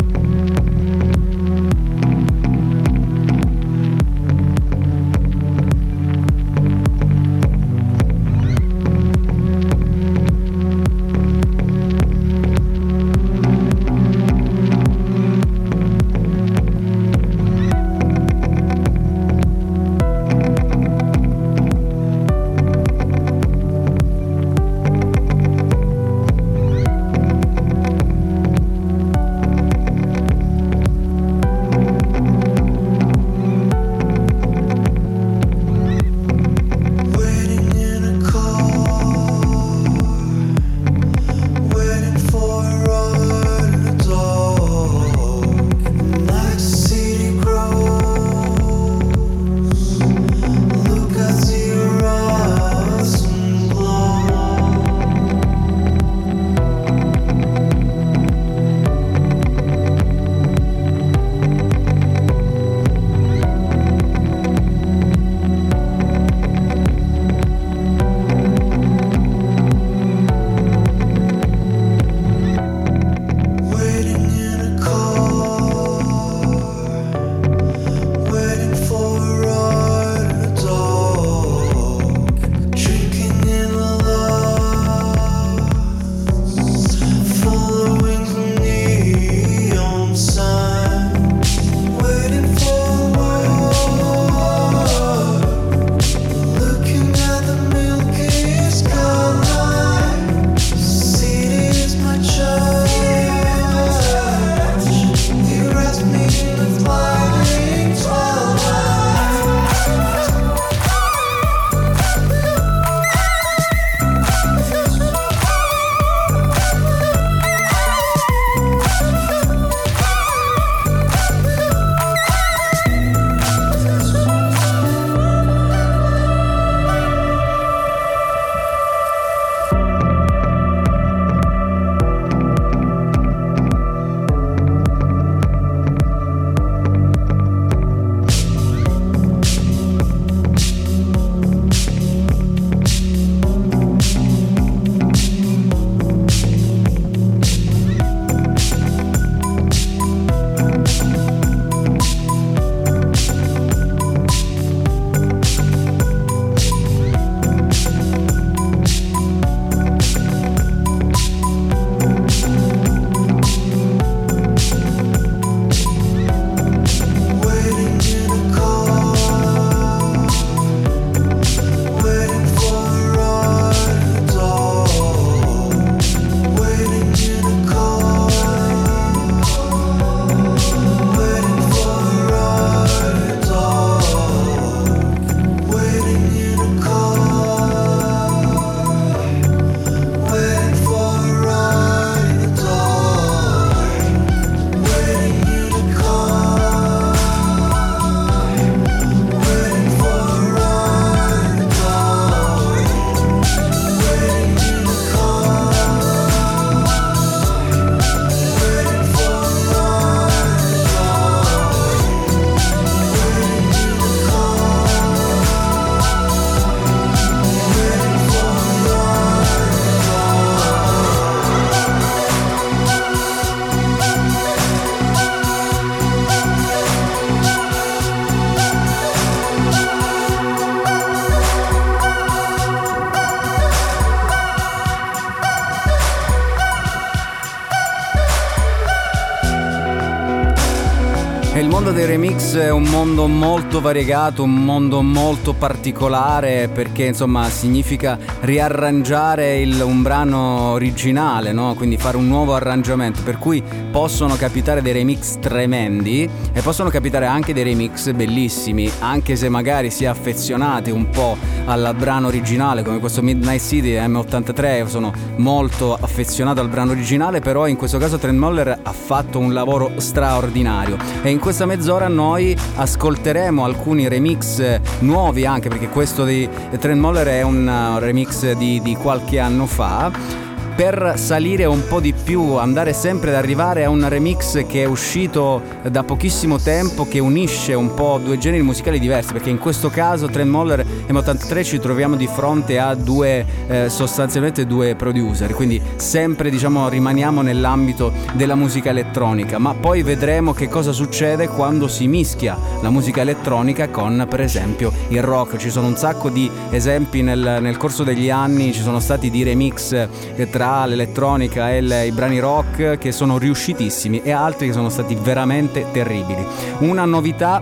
È un mondo molto variegato, un mondo molto particolare perché insomma significa riarrangiare il, un brano originale, no? quindi fare un nuovo arrangiamento, per cui possono capitare dei remix tremendi e possono capitare anche dei remix bellissimi, anche se magari si è affezionati un po' al brano originale come questo Midnight City M83, sono molto affezionato al brano originale, però in questo caso Trent Moller ha fatto un lavoro straordinario. E in questa mezz'ora noi ascolteremo alcuni remix nuovi anche perché questo di Trent Moller è un uh, remix di, di qualche anno fa per salire un po' di più, andare sempre ad arrivare a un remix che è uscito da pochissimo tempo, che unisce un po' due generi musicali diversi, perché in questo caso Trent Moller e M83 ci troviamo di fronte a due, eh, sostanzialmente due producer, quindi sempre diciamo rimaniamo nell'ambito della musica elettronica, ma poi vedremo che cosa succede quando si mischia la musica elettronica con per esempio il rock, ci sono un sacco di esempi nel, nel corso degli anni, ci sono stati di remix eh, tra tra l'elettronica e le, i brani rock che sono riuscitissimi e altri che sono stati veramente terribili. Una novità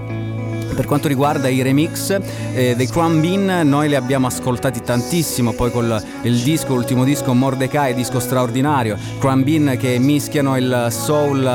per quanto riguarda i remix eh, dei Crumb Bean, noi li abbiamo ascoltati tantissimo, poi con il disco, l'ultimo disco Mordecai, disco straordinario, Crumb Bean che mischiano il soul,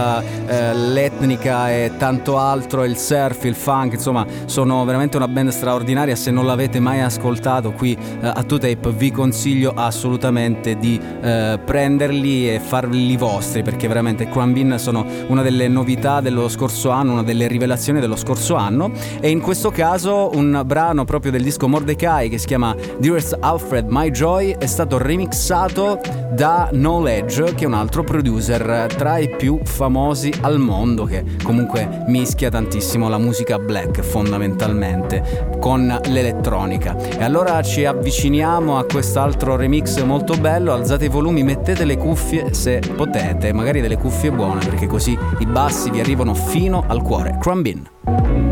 eh, l'etnica e tanto altro, il surf, il funk, insomma sono veramente una band straordinaria, se non l'avete mai ascoltato qui eh, a 2Tape vi consiglio assolutamente di eh, prenderli e farli vostri perché veramente Crumb Bean sono una delle novità dello scorso anno, una delle rivelazioni dello scorso anno e in questo caso un brano proprio del disco Mordecai che si chiama Dearest Alfred My Joy è stato remixato da Knowledge che è un altro producer tra i più famosi al mondo che comunque mischia tantissimo la musica black fondamentalmente con l'elettronica. E allora ci avviciniamo a quest'altro remix molto bello. Alzate i volumi mettete le cuffie se potete magari delle cuffie buone perché così i bassi vi arrivano fino al cuore. Crumbin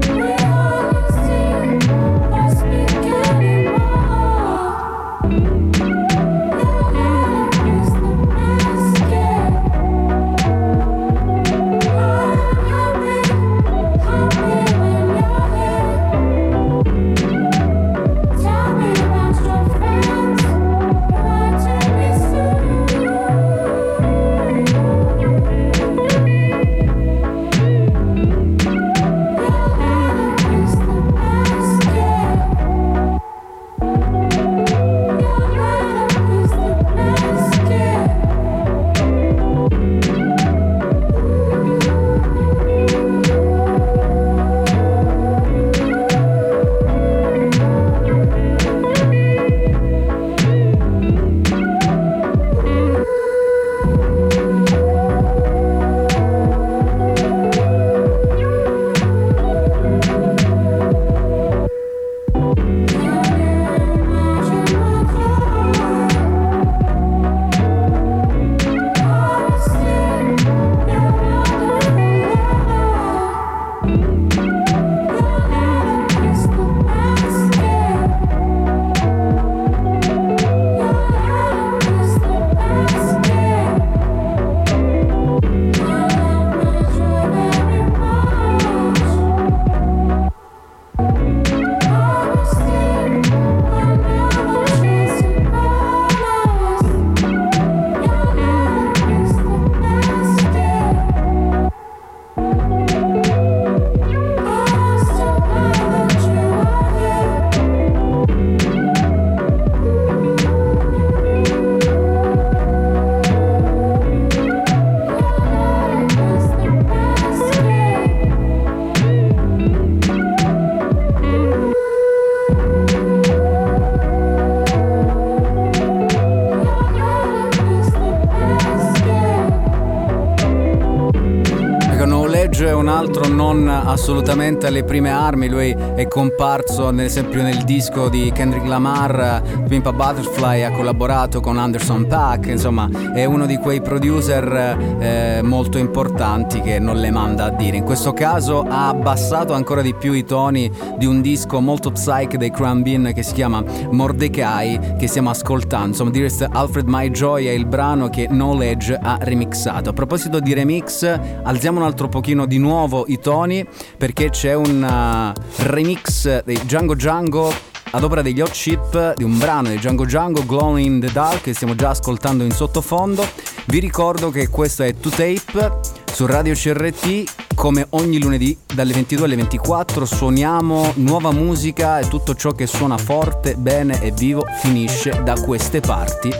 assolutamente alle prime armi, lui è comparso ad esempio nel disco di Kendrick Lamar, Pimpa Butterfly, ha collaborato con Anderson Pack, insomma è uno di quei producer eh, molto importanti che non le manda a dire. In questo caso ha abbassato ancora di più i toni di un disco molto psych dei Crumb Bean che si chiama Mordecai che stiamo ascoltando. Insomma, Dearest Alfred My Joy è il brano che Knowledge ha remixato. A proposito di remix, alziamo un altro pochino di nuovo i toni perché c'è un uh, remix dei Django Django ad opera degli Hot Chip di un brano di Django Django Glowing in the Dark che stiamo già ascoltando in sottofondo. Vi ricordo che questo è 2Tape su Radio CRT come ogni lunedì dalle 22 alle 24 suoniamo nuova musica e tutto ciò che suona forte, bene e vivo finisce da queste parti.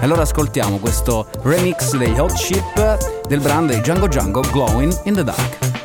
Allora ascoltiamo questo remix dei Hot Chip del brand di Django Django Glowing in the Dark.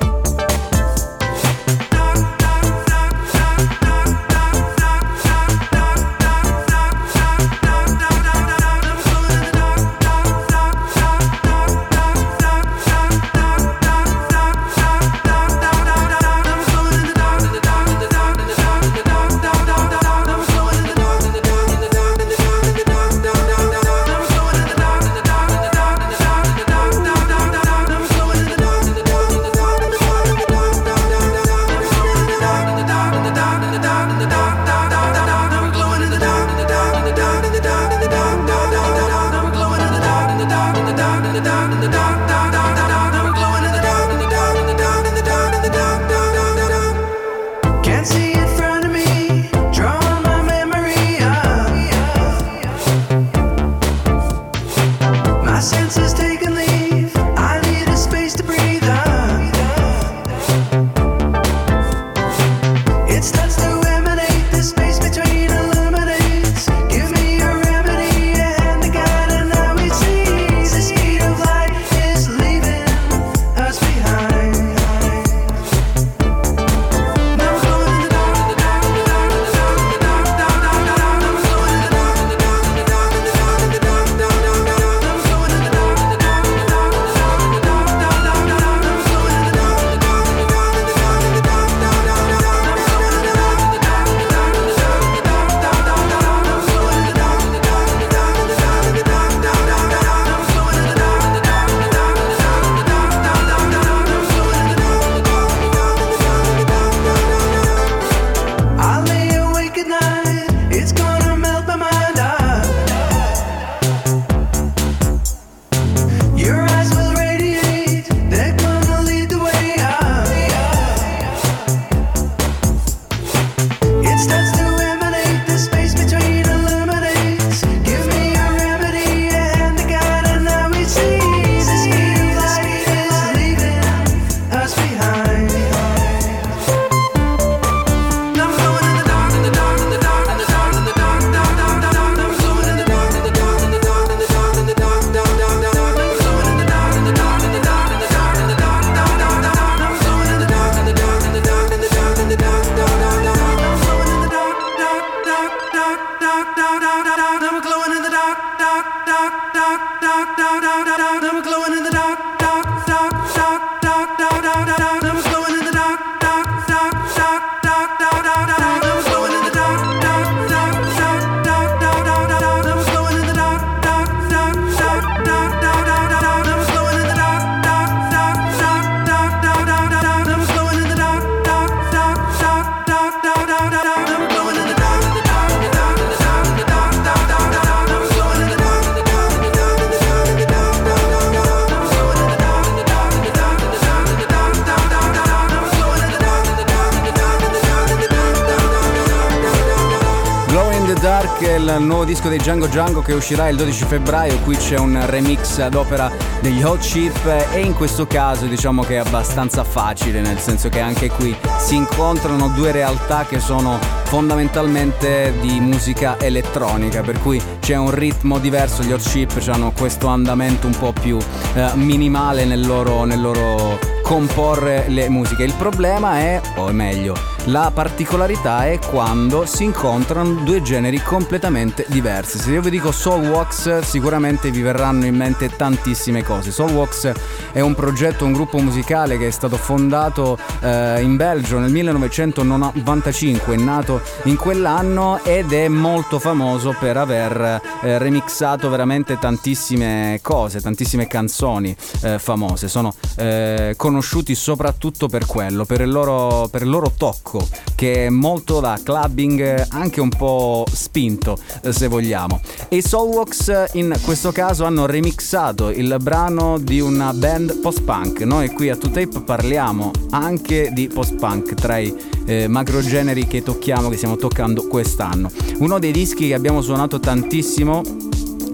Disco dei Django Django che uscirà il 12 febbraio, qui c'è un remix ad opera degli Hot Chip e in questo caso diciamo che è abbastanza facile, nel senso che anche qui si incontrano due realtà che sono fondamentalmente di musica elettronica, per cui c'è un ritmo diverso, gli Hot Chip hanno questo andamento un po' più eh, minimale nel loro, nel loro comporre le musiche. Il problema è, o meglio, la particolarità è quando si incontrano due generi completamente diversi. Se io vi dico Soulwax, sicuramente vi verranno in mente tantissime cose. Soulwax è un progetto, un gruppo musicale che è stato fondato eh, in Belgio nel 1995, è nato in quell'anno ed è molto famoso per aver eh, remixato veramente tantissime cose, tantissime canzoni eh, famose. Sono eh, conosciuti soprattutto per quello, per il loro, per il loro tocco rocco che è molto da clubbing anche un po' spinto se vogliamo. E i Soulworks in questo caso hanno remixato il brano di una band post-punk. Noi qui a 2Tape parliamo anche di post-punk tra i eh, macrogeneri che tocchiamo, che stiamo toccando quest'anno. Uno dei dischi che abbiamo suonato tantissimo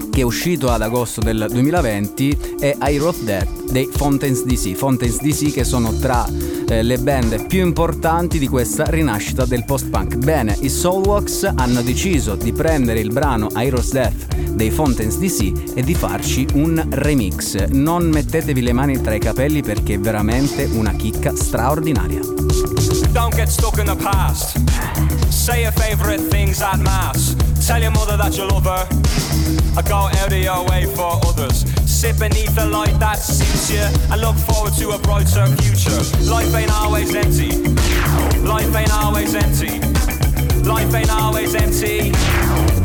che è uscito ad agosto del 2020 è I Wrote That dei Fountains DC. Fountains DC che sono tra eh, le band più importanti di questa rinascita del post-punk. Bene, i Soulworks hanno deciso di prendere il brano I Wrote Death dei Fountains DC e di farci un remix. Non mettetevi le mani tra i capelli perché è veramente una chicca straordinaria. Don't get stuck in the past. Say your favorite things at mass. Tell your mother that you love her. I go out of your way for others. Sit beneath the light that suits you and look forward to a brighter future. Life ain't always empty. Life ain't always empty. Life ain't always empty.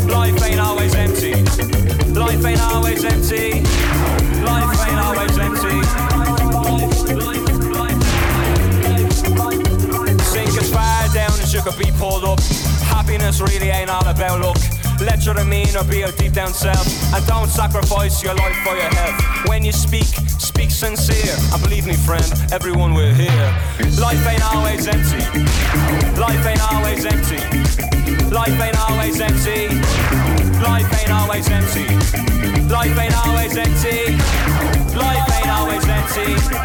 Life ain't always empty. Life ain't always empty. Life ain't always empty. You could be pulled up. Happiness really ain't all about luck. Let your demeanor be your deep down self. And don't sacrifice your life for your health. When you speak, speak sincere. And believe me friend, everyone will hear. Life ain't always empty. Life ain't always empty. Life ain't always empty. Life ain't always empty. Life ain't always empty. Life ain't always empty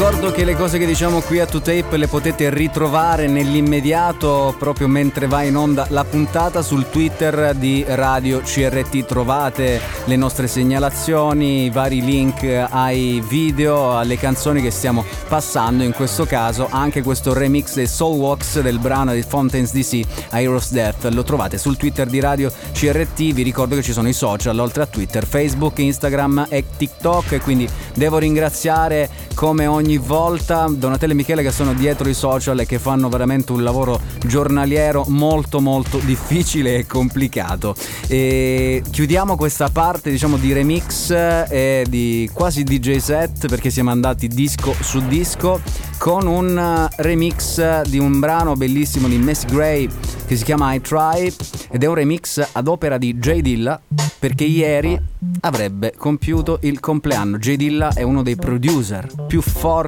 Ricordo che le cose che diciamo qui a 2Tape le potete ritrovare nell'immediato proprio mentre va in onda la puntata sul Twitter di Radio CRT. Trovate le nostre segnalazioni, i vari link ai video, alle canzoni che stiamo passando, in questo caso anche questo remix dei Soulwalks del brano di Fountains DC, Heroes Death. Lo trovate sul Twitter di Radio CRT. Vi ricordo che ci sono i social oltre a Twitter, Facebook, Instagram e TikTok. E quindi devo ringraziare come ogni volta Donatello e Michele che sono dietro i social e che fanno veramente un lavoro giornaliero molto molto difficile e complicato. E chiudiamo questa parte diciamo di remix e di quasi DJ set perché siamo andati disco su disco con un remix di un brano bellissimo di Messi Gray che si chiama I Try ed è un remix ad opera di J Dilla perché ieri avrebbe compiuto il compleanno. J Dilla è uno dei producer più forti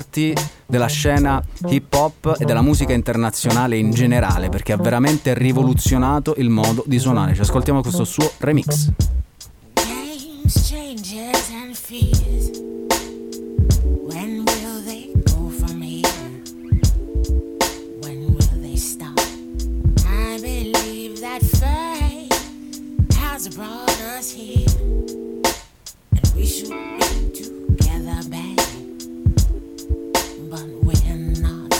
della scena hip hop e della musica internazionale in generale perché ha veramente rivoluzionato il modo di suonare. Ci ascoltiamo questo suo remix. Games, changes and but we're not.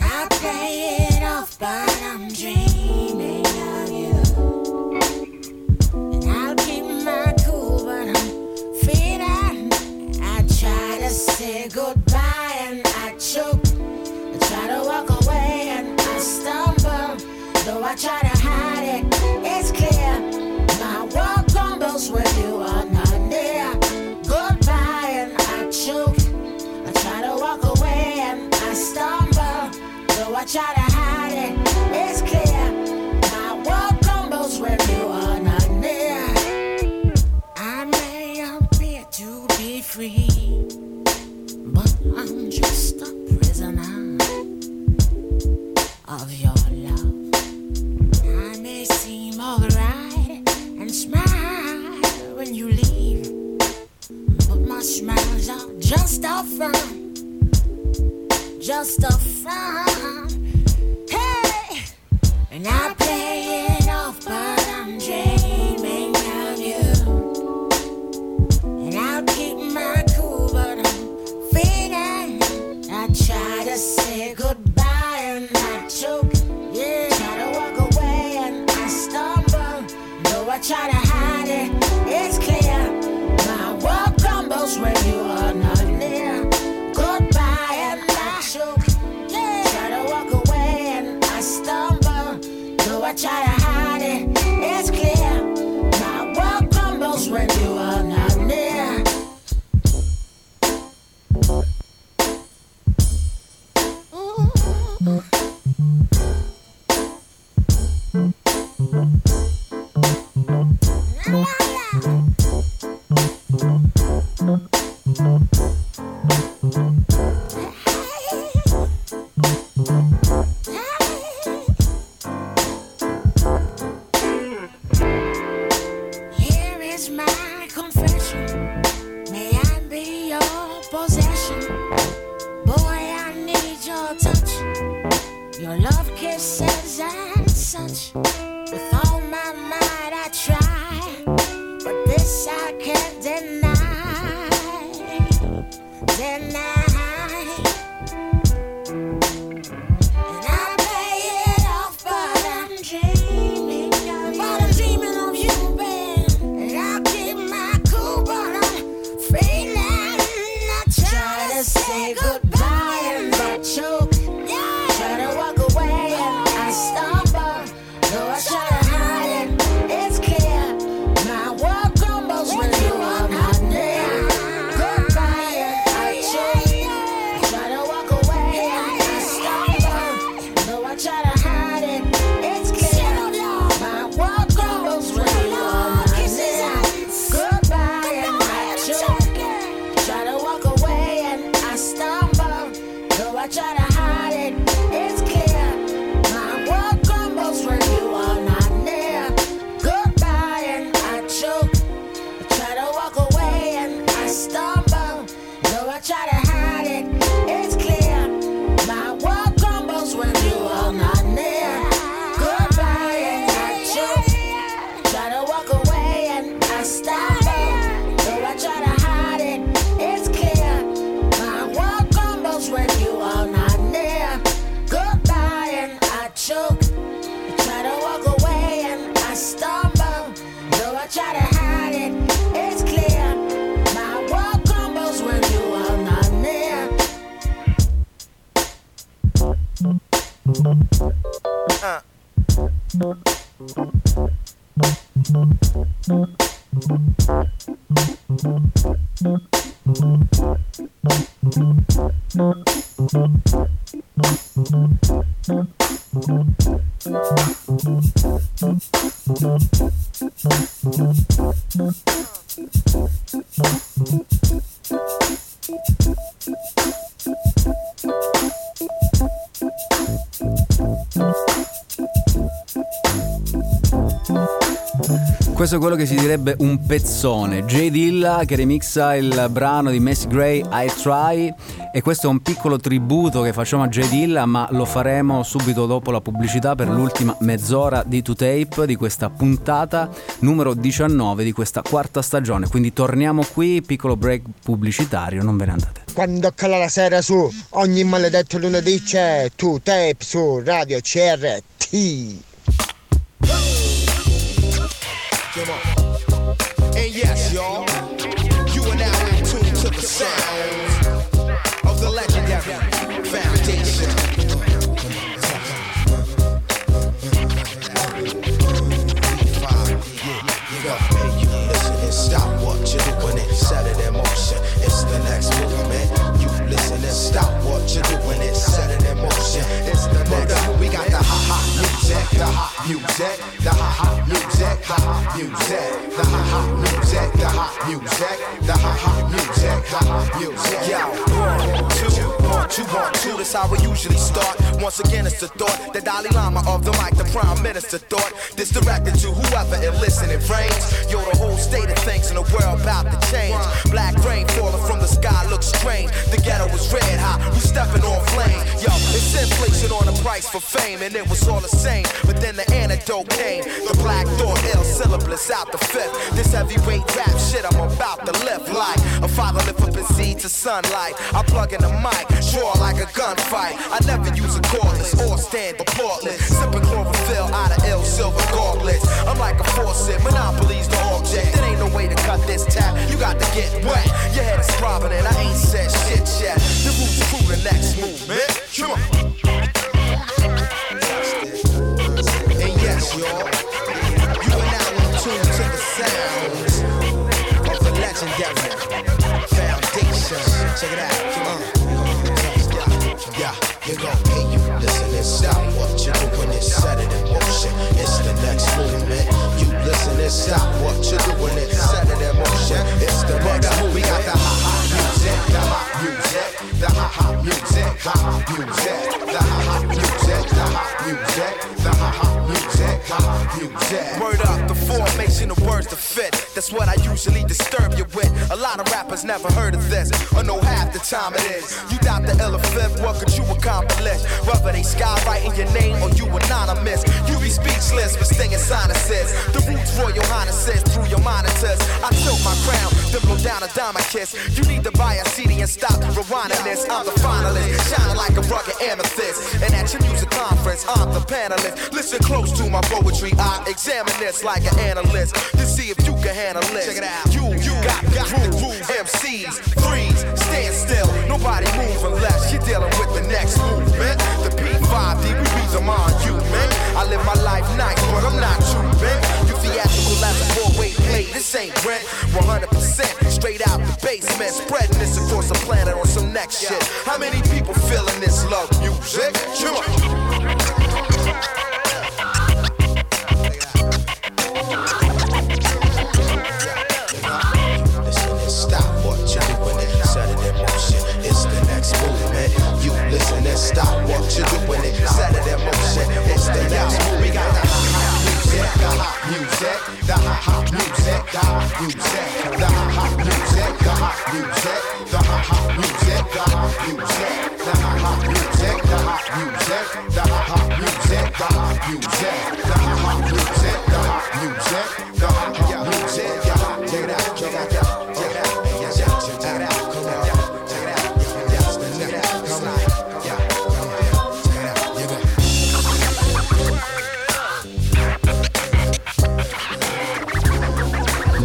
I play it off, but I'm dreaming of you. And I'll keep my cool, but I'm. I try to say goodbye and I choke. I try to walk away and I stumble, though I try to hide it. It's clear my world crumbles with. watch out. Questo è quello che si direbbe un pezzone. J. Dilla che remixa il brano di Messi Gray I Try e questo è un piccolo tributo che facciamo a J. Dilla ma lo faremo subito dopo la pubblicità per l'ultima mezz'ora di 2Tape di questa puntata numero 19 di questa quarta stagione. Quindi torniamo qui, piccolo break pubblicitario, non ve ne andate. Quando cala la sera su, ogni maledetto lunedì c'è 2Tape su Radio CRT. Come on. yes, y'all. You are now in tune to the sound. The ha music, the ha music, the ha music, the ha music, the ha music, the ha music, the ha music. Yo, one, two, one, two, one, two. That's how we usually start. Once again, it's the thought, the Dalai Lama of the mic, the Prime Minister thought. This directed to whoever it listen it rains. Yo, the whole state of things in the world about to change. Black rain falling from the sky looks strange. The ghetto was red hot, we stepping on flame. Yo, it's inflation on the price for fame, and it was all the same. But then the antidote came. The black thought, ill syllabus out the fifth. This heavyweight rap shit I'm about to lift like a father lift up his seed to sunlight. I plug in the mic, draw like a gunfight. I never use a cordless or stand applaudless. Sipping chlorophyll out of ill silver gauntlets. I'm like a faucet, monopolies the object. There ain't no way to cut this tap. You got to get wet. Your head is throbbing and I ain't said shit yet. The roots crew the next movement. Come on. And yes, y'all, you are now in tune to the sounds of the legendary foundation. Check it out, come on. Yeah, you go. Hey, you listen stop what you're doing and set it in motion. It's the next movement. You listen stop what you're doing and set it in motion. It's the next movement. We got the ha ha music, the ha music, the ha ha music, ha music, the ha ha music, the ha music, the ha ha Word up, the formation of words to fit. That's what I usually disturb you with. A lot of rappers never heard of this, or know half the time it is. You doubt the fifth, what could you accomplish? Whether they skywriting your name or you anonymous, you be speechless with stinging sinuses. The roots royal highnesses through your monitors. I tilt my crown, then blow down a diamond kiss. You need to buy a CD and stop rewinding this. I'm the finalist, shining like a rugged amethyst. And at your music conference, I'm the panelist. Listen close to my poetry, I examine this like an analyst to see if you can handle it. Check it out. You, you got, got rules, MCs, freeze, stand still. Nobody move unless you're dealing with the next movement. The P5D, we beat them on you, man. I live my life nice, but I'm not you, man. You theatrical as a four-way play. This ain't rent, 100% straight out the basement. Spreading this across the planet on some next shit. How many people feeling this love music? Come on. It's the next movement. We got the ha ha music, the ha ha music, the ha ha music, the ha ha music, the ha ha music, the ha ha music, the ha ha music, the ha ha music, the ha ha music, the ha ha music, the ha ha music, the ha ha music, the ha ha music, the ha ha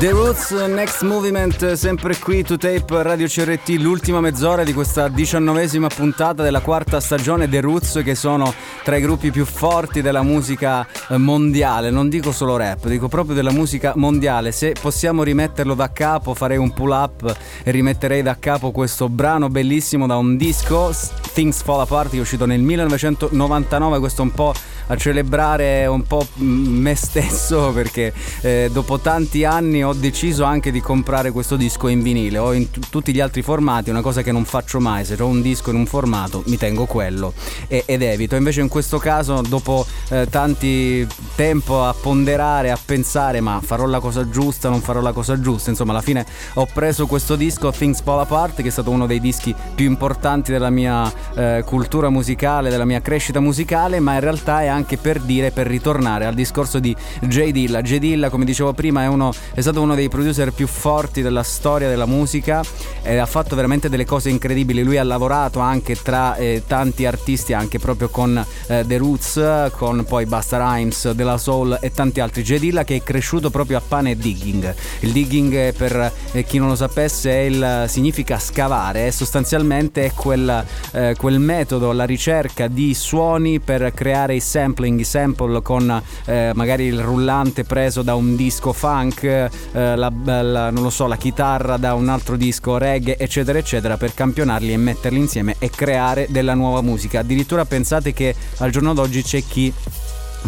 The Roots Next Movement, sempre qui to tape Radio CRT, l'ultima mezz'ora di questa diciannovesima puntata della quarta stagione The Roots, che sono tra i gruppi più forti della musica eh, mondiale. Non dico solo rap, dico proprio della musica mondiale. Se possiamo rimetterlo da capo, farei un pull up e rimetterei da capo questo brano bellissimo da un disco, Things Fall Apart, che è uscito nel 1999. Questo un po' a celebrare un po' me stesso perché eh, dopo tanti anni ho deciso anche di comprare questo disco in vinile. O in t- tutti gli altri formati, una cosa che non faccio mai, se ho un disco in un formato mi tengo quello e- ed evito. Invece in questo caso dopo eh, tanti tempo a ponderare, a pensare ma farò la cosa giusta, non farò la cosa giusta, insomma alla fine ho preso questo disco Things Fall Apart che è stato uno dei dischi più importanti della mia eh, cultura musicale, della mia crescita musicale, ma in realtà è anche per dire, per ritornare al discorso di J. Dilla. J. Dilla, come dicevo prima, è, uno, è stato uno dei producer più forti della storia della musica e ha fatto veramente delle cose incredibili. Lui ha lavorato anche tra eh, tanti artisti, anche proprio con eh, The Roots, con poi Basta Rhymes, della Soul e tanti altri. J. Dilla che è cresciuto proprio a pane e digging. Il digging, eh, per eh, chi non lo sapesse, il, significa scavare, sostanzialmente è quel, eh, quel metodo, la ricerca di suoni per creare i sample sampling, i sample con eh, magari il rullante preso da un disco funk, eh, la, la- non lo so, la chitarra da un altro disco reggae, eccetera, eccetera, per campionarli e metterli insieme e creare della nuova musica. Addirittura pensate che al giorno d'oggi c'è chi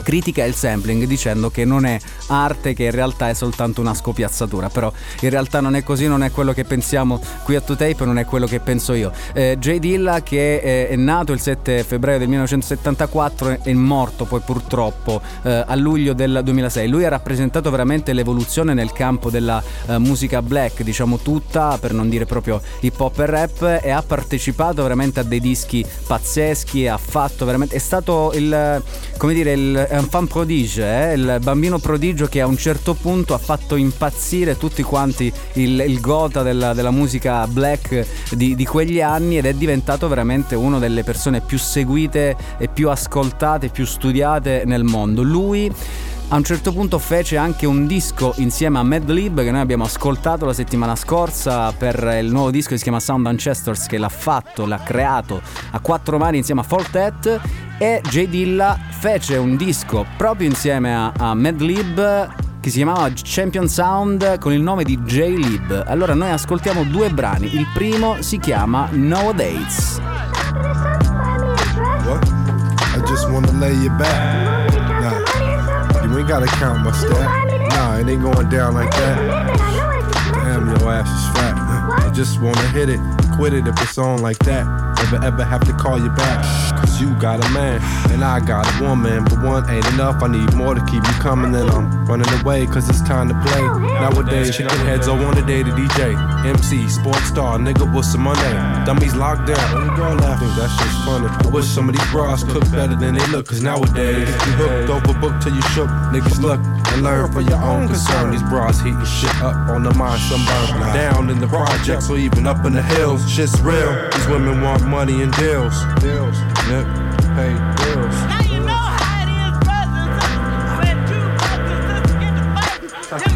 critica il sampling dicendo che non è arte, che in realtà è soltanto una scopiazzatura, però in realtà non è così, non è quello che pensiamo qui a 2Tape, non è quello che penso io. Eh, Jay Dilla che eh, è nato il 7 febbraio del 1974 è morto poi purtroppo eh, a luglio del 2006. Lui ha rappresentato veramente l'evoluzione nel campo della eh, musica black, diciamo tutta, per non dire proprio hip hop e rap e ha partecipato veramente a dei dischi pazzeschi, ha fatto veramente è stato il come dire il è un fan prodige, eh? il bambino prodigio che a un certo punto ha fatto impazzire tutti quanti il, il gota della, della musica black di, di quegli anni ed è diventato veramente una delle persone più seguite e più ascoltate, più studiate nel mondo. Lui a un certo punto fece anche un disco insieme a Madlib che noi abbiamo ascoltato la settimana scorsa per il nuovo disco che si chiama Sound Ancestors che l'ha fatto, l'ha creato a quattro mani insieme a Fortet e J Dilla fece un disco proprio insieme a, a Madlib che si chiamava Champion Sound con il nome di J-Lib. Allora noi ascoltiamo due brani, il primo si chiama Nowadays. What? I just wanna lay you back. Ain't gotta count my stat. Nah, it ain't going down like that. Damn, your ass is fat. I just wanna hit it, quit it if it's on like that. Never ever have to call you back. Cause you got a man, and I got a woman. But one ain't enough, I need more to keep you coming. And I'm running away, cause it's time to play. Nowadays, chicken heads all want a day to DJ. MC, sports star, nigga, what's some money? Dummies locked down, me go laughing, that shit's funny. I wish some of these bras cook better than they look, cause nowadays, you hooked over book till you shook. Niggas look and learn for your own concern. These bras heating shit up on the mind, some burn down in the projects or even up in the hills. Shit's real. These women want money and deals. Deals. Nip. Pay bills. Now you know how it is, brothers. When two brothers get to fighting.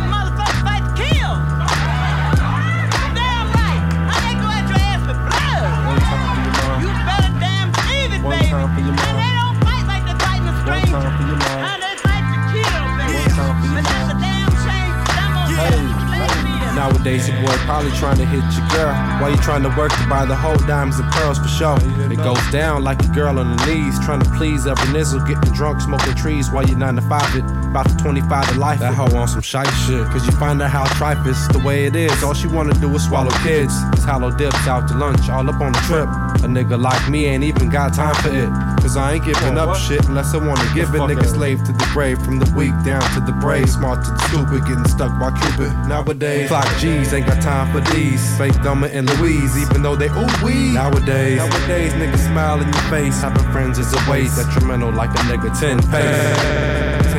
Your boy probably trying to hit your girl. While you trying to work to buy the whole diamonds and pearls for sure. It goes down like a girl on the knees, trying to please every nizzle, getting drunk, smoking trees while you 9 to 5 it. About to 25 to life. That hoe on some shite shit. Cause you find out how tripe is the way it is. All she wanna do is swallow kids. It's hollow dips out to lunch, all up on the trip. A nigga like me ain't even got time for it. Cause I ain't giving up shit unless I wanna give it. A nigga slave to the grave, from the weak down to the brave. Smart to the stupid, getting stuck by Cupid. Nowadays, clock G's ain't got time for these. Fake Dumber and Louise, even though they ooh wee. Nowadays, nowadays niggas smile in your face. Having friends is a waste. Detrimental like a nigga 10 pace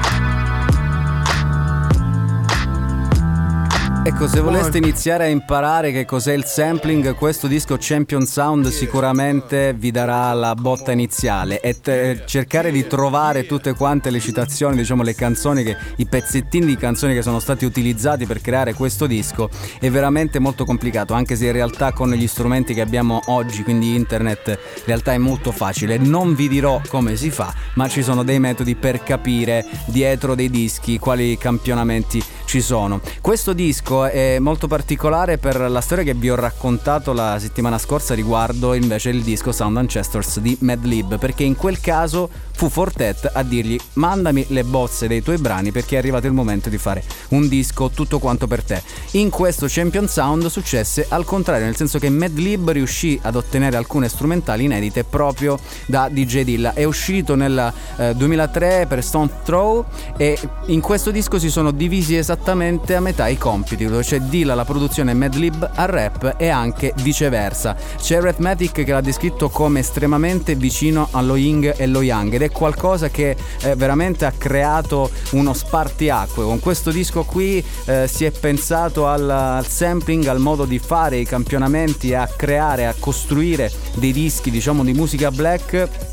Ecco, se voleste iniziare a imparare che cos'è il sampling, questo disco Champion Sound sicuramente vi darà la botta iniziale e te- cercare di trovare tutte quante le citazioni, diciamo le canzoni, che, i pezzettini di canzoni che sono stati utilizzati per creare questo disco è veramente molto complicato, anche se in realtà con gli strumenti che abbiamo oggi, quindi internet, in realtà è molto facile. Non vi dirò come si fa, ma ci sono dei metodi per capire dietro dei dischi quali campionamenti ci sono. Questo disco è molto particolare per la storia che vi ho raccontato la settimana scorsa riguardo invece il disco Sound Ancestors di Madlib, perché in quel caso fu Fortet a dirgli mandami le bozze dei tuoi brani perché è arrivato il momento di fare un disco tutto quanto per te. In questo Champion Sound successe al contrario, nel senso che Madlib riuscì ad ottenere alcune strumentali inedite proprio da DJ Dilla. È uscito nel eh, 2003 per Stone Throw e in questo disco si sono divisi esattamente esattamente a metà i compiti, dove c'è Dilla alla produzione e Madlib al rap e anche viceversa. C'è Arithmetic che l'ha descritto come estremamente vicino allo Ying e lo Yang ed è qualcosa che eh, veramente ha creato uno spartiacque. Con questo disco qui eh, si è pensato al, al sampling, al modo di fare i campionamenti, a creare, a costruire dei dischi diciamo di musica black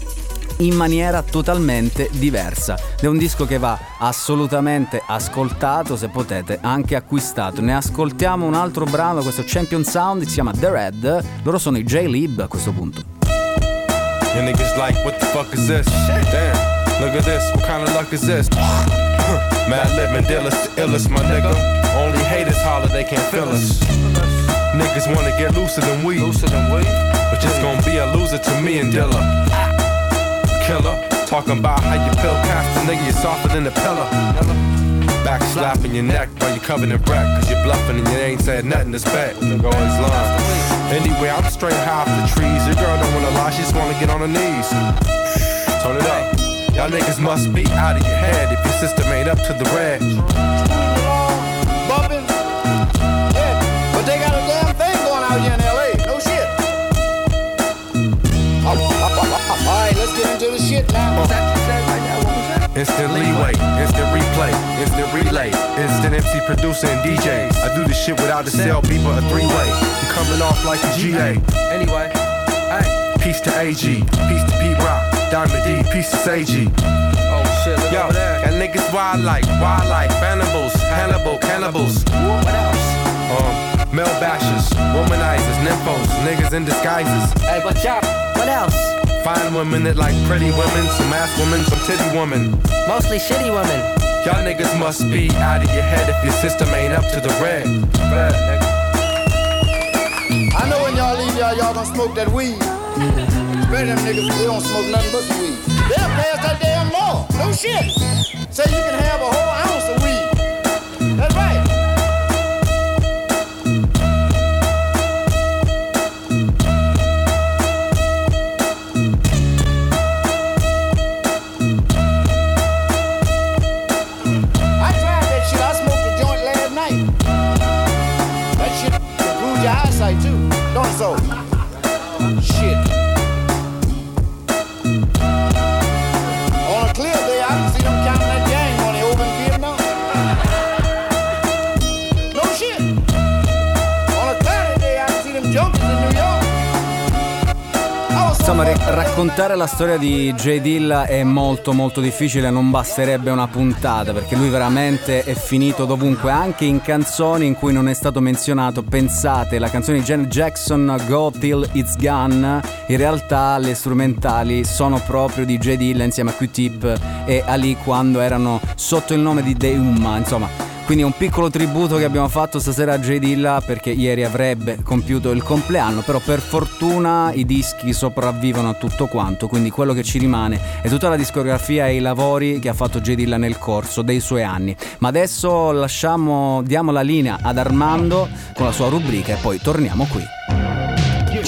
in maniera totalmente diversa. È un disco che va assolutamente ascoltato, se potete anche acquistato. Ne ascoltiamo un altro brano, questo Champion Sound, si chiama The Red. Loro sono i J-Lib a questo punto. And niggas like, what the fuck is this? Damn, look at this, what kind of luck is this? Mad living dealers, the illest, my nigga. Only haters holler, they can't feel us. Niggas wanna get looser than we. Looser than we? But just gonna be a loser to me and Dilla. Killer, talking about how you feel past nigga, you're softer than a pillar. Back slapping your neck while you're covered in wreck, cause you're bluffing and you ain't said nothing that's bad. Nigga always lying. Anyway, I'm straight high off the trees. Your girl don't wanna lie, she just wanna get on her knees. Turn it up. Y'all niggas must be out of your head if your system ain't up to the red. Instant leeway, instant replay, instant relay, instant MC producer and DJs. I do this shit without a cell beeper, a three way. You coming off like a GA. Anyway, hey. Peace to AG, peace to Pete Rock, Diamond D, peace to Sage. Oh shit, look Yo, over there. Got niggas wild like, wild like, cannibals, Hannibal, cannibals. What else? Um, male bashers, womanizers, nymphos, niggas in disguises. Hey, what's up? What else? Fine women that like pretty women, some ass women, some titty women. Mostly shitty women. Y'all niggas must be out of your head if your system ain't up to the red. Red, nigga. I know when y'all leave y'all, y'all gonna smoke that weed. Especially them niggas, they don't smoke nothing but weed. They'll pass that damn law. No shit. Say you can have a whole ounce of weed. That's right. Insomma, raccontare la storia di J. Dilla è molto molto difficile, non basterebbe una puntata perché lui veramente è finito dovunque, anche in canzoni in cui non è stato menzionato. Pensate, la canzone di Janet Jackson, Go Till It's Gone, in realtà le strumentali sono proprio di J. Dilla insieme a Q-Tip e Ali quando erano sotto il nome di Deuma, insomma. Quindi un piccolo tributo che abbiamo fatto stasera a J. Dilla perché ieri avrebbe compiuto il compleanno, però per fortuna i dischi sopravvivono a tutto quanto, quindi quello che ci rimane è tutta la discografia e i lavori che ha fatto J. Dilla nel corso dei suoi anni. Ma adesso lasciamo, diamo la linea ad Armando con la sua rubrica e poi torniamo qui.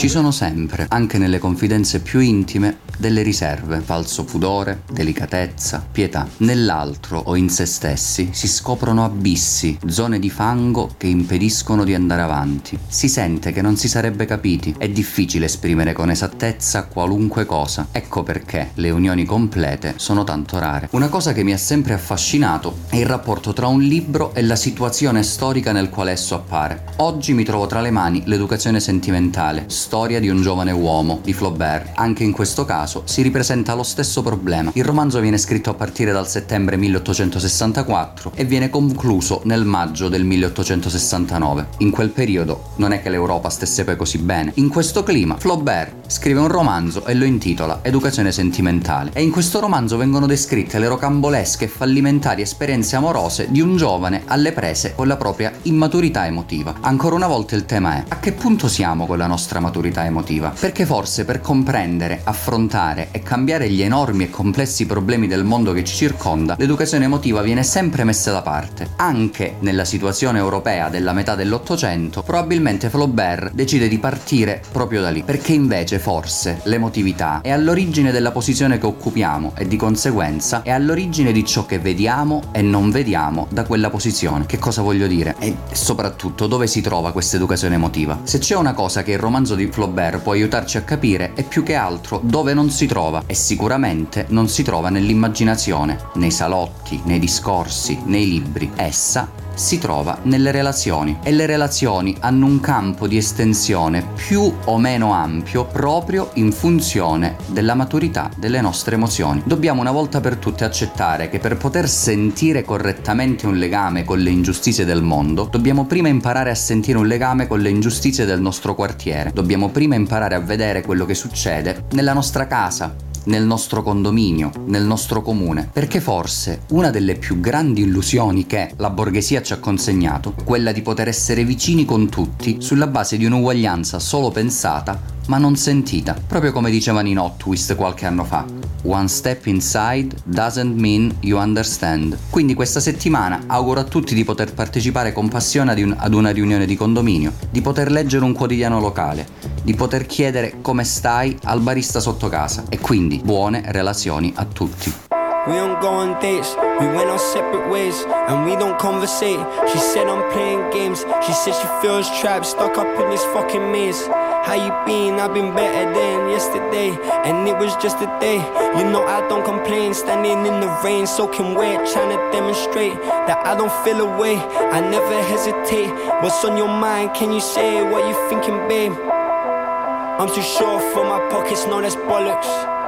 Ci sono sempre, anche nelle confidenze più intime, delle riserve, falso pudore, delicatezza, pietà. Nell'altro o in se stessi si scoprono abissi, zone di fango che impediscono di andare avanti. Si sente che non si sarebbe capiti, è difficile esprimere con esattezza qualunque cosa. Ecco perché le unioni complete sono tanto rare. Una cosa che mi ha sempre affascinato è il rapporto tra un libro e la situazione storica nel quale esso appare. Oggi mi trovo tra le mani l'educazione sentimentale, storia di un giovane uomo, di Flaubert. Anche in questo caso si ripresenta lo stesso problema. Il romanzo viene scritto a partire dal settembre 1864 e viene concluso nel maggio del 1869. In quel periodo non è che l'Europa stesse poi così bene. In questo clima Flaubert scrive un romanzo e lo intitola Educazione sentimentale e in questo romanzo vengono descritte le rocambolesche e fallimentari esperienze amorose di un giovane alle prese con la propria immaturità emotiva. Ancora una volta il tema è a che punto siamo con la nostra maturità? Maturità emotiva. Perché forse per comprendere, affrontare e cambiare gli enormi e complessi problemi del mondo che ci circonda, l'educazione emotiva viene sempre messa da parte. Anche nella situazione europea della metà dell'Ottocento, probabilmente Flaubert decide di partire proprio da lì, perché invece forse l'emotività è all'origine della posizione che occupiamo e di conseguenza è all'origine di ciò che vediamo e non vediamo da quella posizione. Che cosa voglio dire? E soprattutto dove si trova questa educazione emotiva? Se c'è una cosa che il romanzo di Flaubert può aiutarci a capire è più che altro dove non si trova e sicuramente non si trova nell'immaginazione, nei salotti, nei discorsi, nei libri. Essa si trova nelle relazioni e le relazioni hanno un campo di estensione più o meno ampio proprio in funzione della maturità delle nostre emozioni. Dobbiamo una volta per tutte accettare che per poter sentire correttamente un legame con le ingiustizie del mondo, dobbiamo prima imparare a sentire un legame con le ingiustizie del nostro quartiere. Dobbiamo prima imparare a vedere quello che succede nella nostra casa, nel nostro condominio, nel nostro comune, perché forse una delle più grandi illusioni che la borghesia ci ha consegnato, quella di poter essere vicini con tutti sulla base di un'uguaglianza solo pensata ma non sentita, proprio come dicevano in Hot Twist qualche anno fa. One step inside doesn't mean you understand. Quindi questa settimana auguro a tutti di poter partecipare con passione ad, un- ad una riunione di condominio, di poter leggere un quotidiano locale, di poter chiedere come stai al barista sotto casa e quindi buone relazioni a tutti. We don't go on dates, we went our separate ways, and we don't conversate. She said I'm playing games, she said she feels trapped, stuck up in this fucking maze. How you been? I've been better than yesterday, and it was just a day. You know I don't complain, standing in the rain, soaking wet, trying to demonstrate that I don't feel away. I never hesitate. What's on your mind? Can you say what you thinking, babe? I'm too short for my pockets, no, that's bollocks.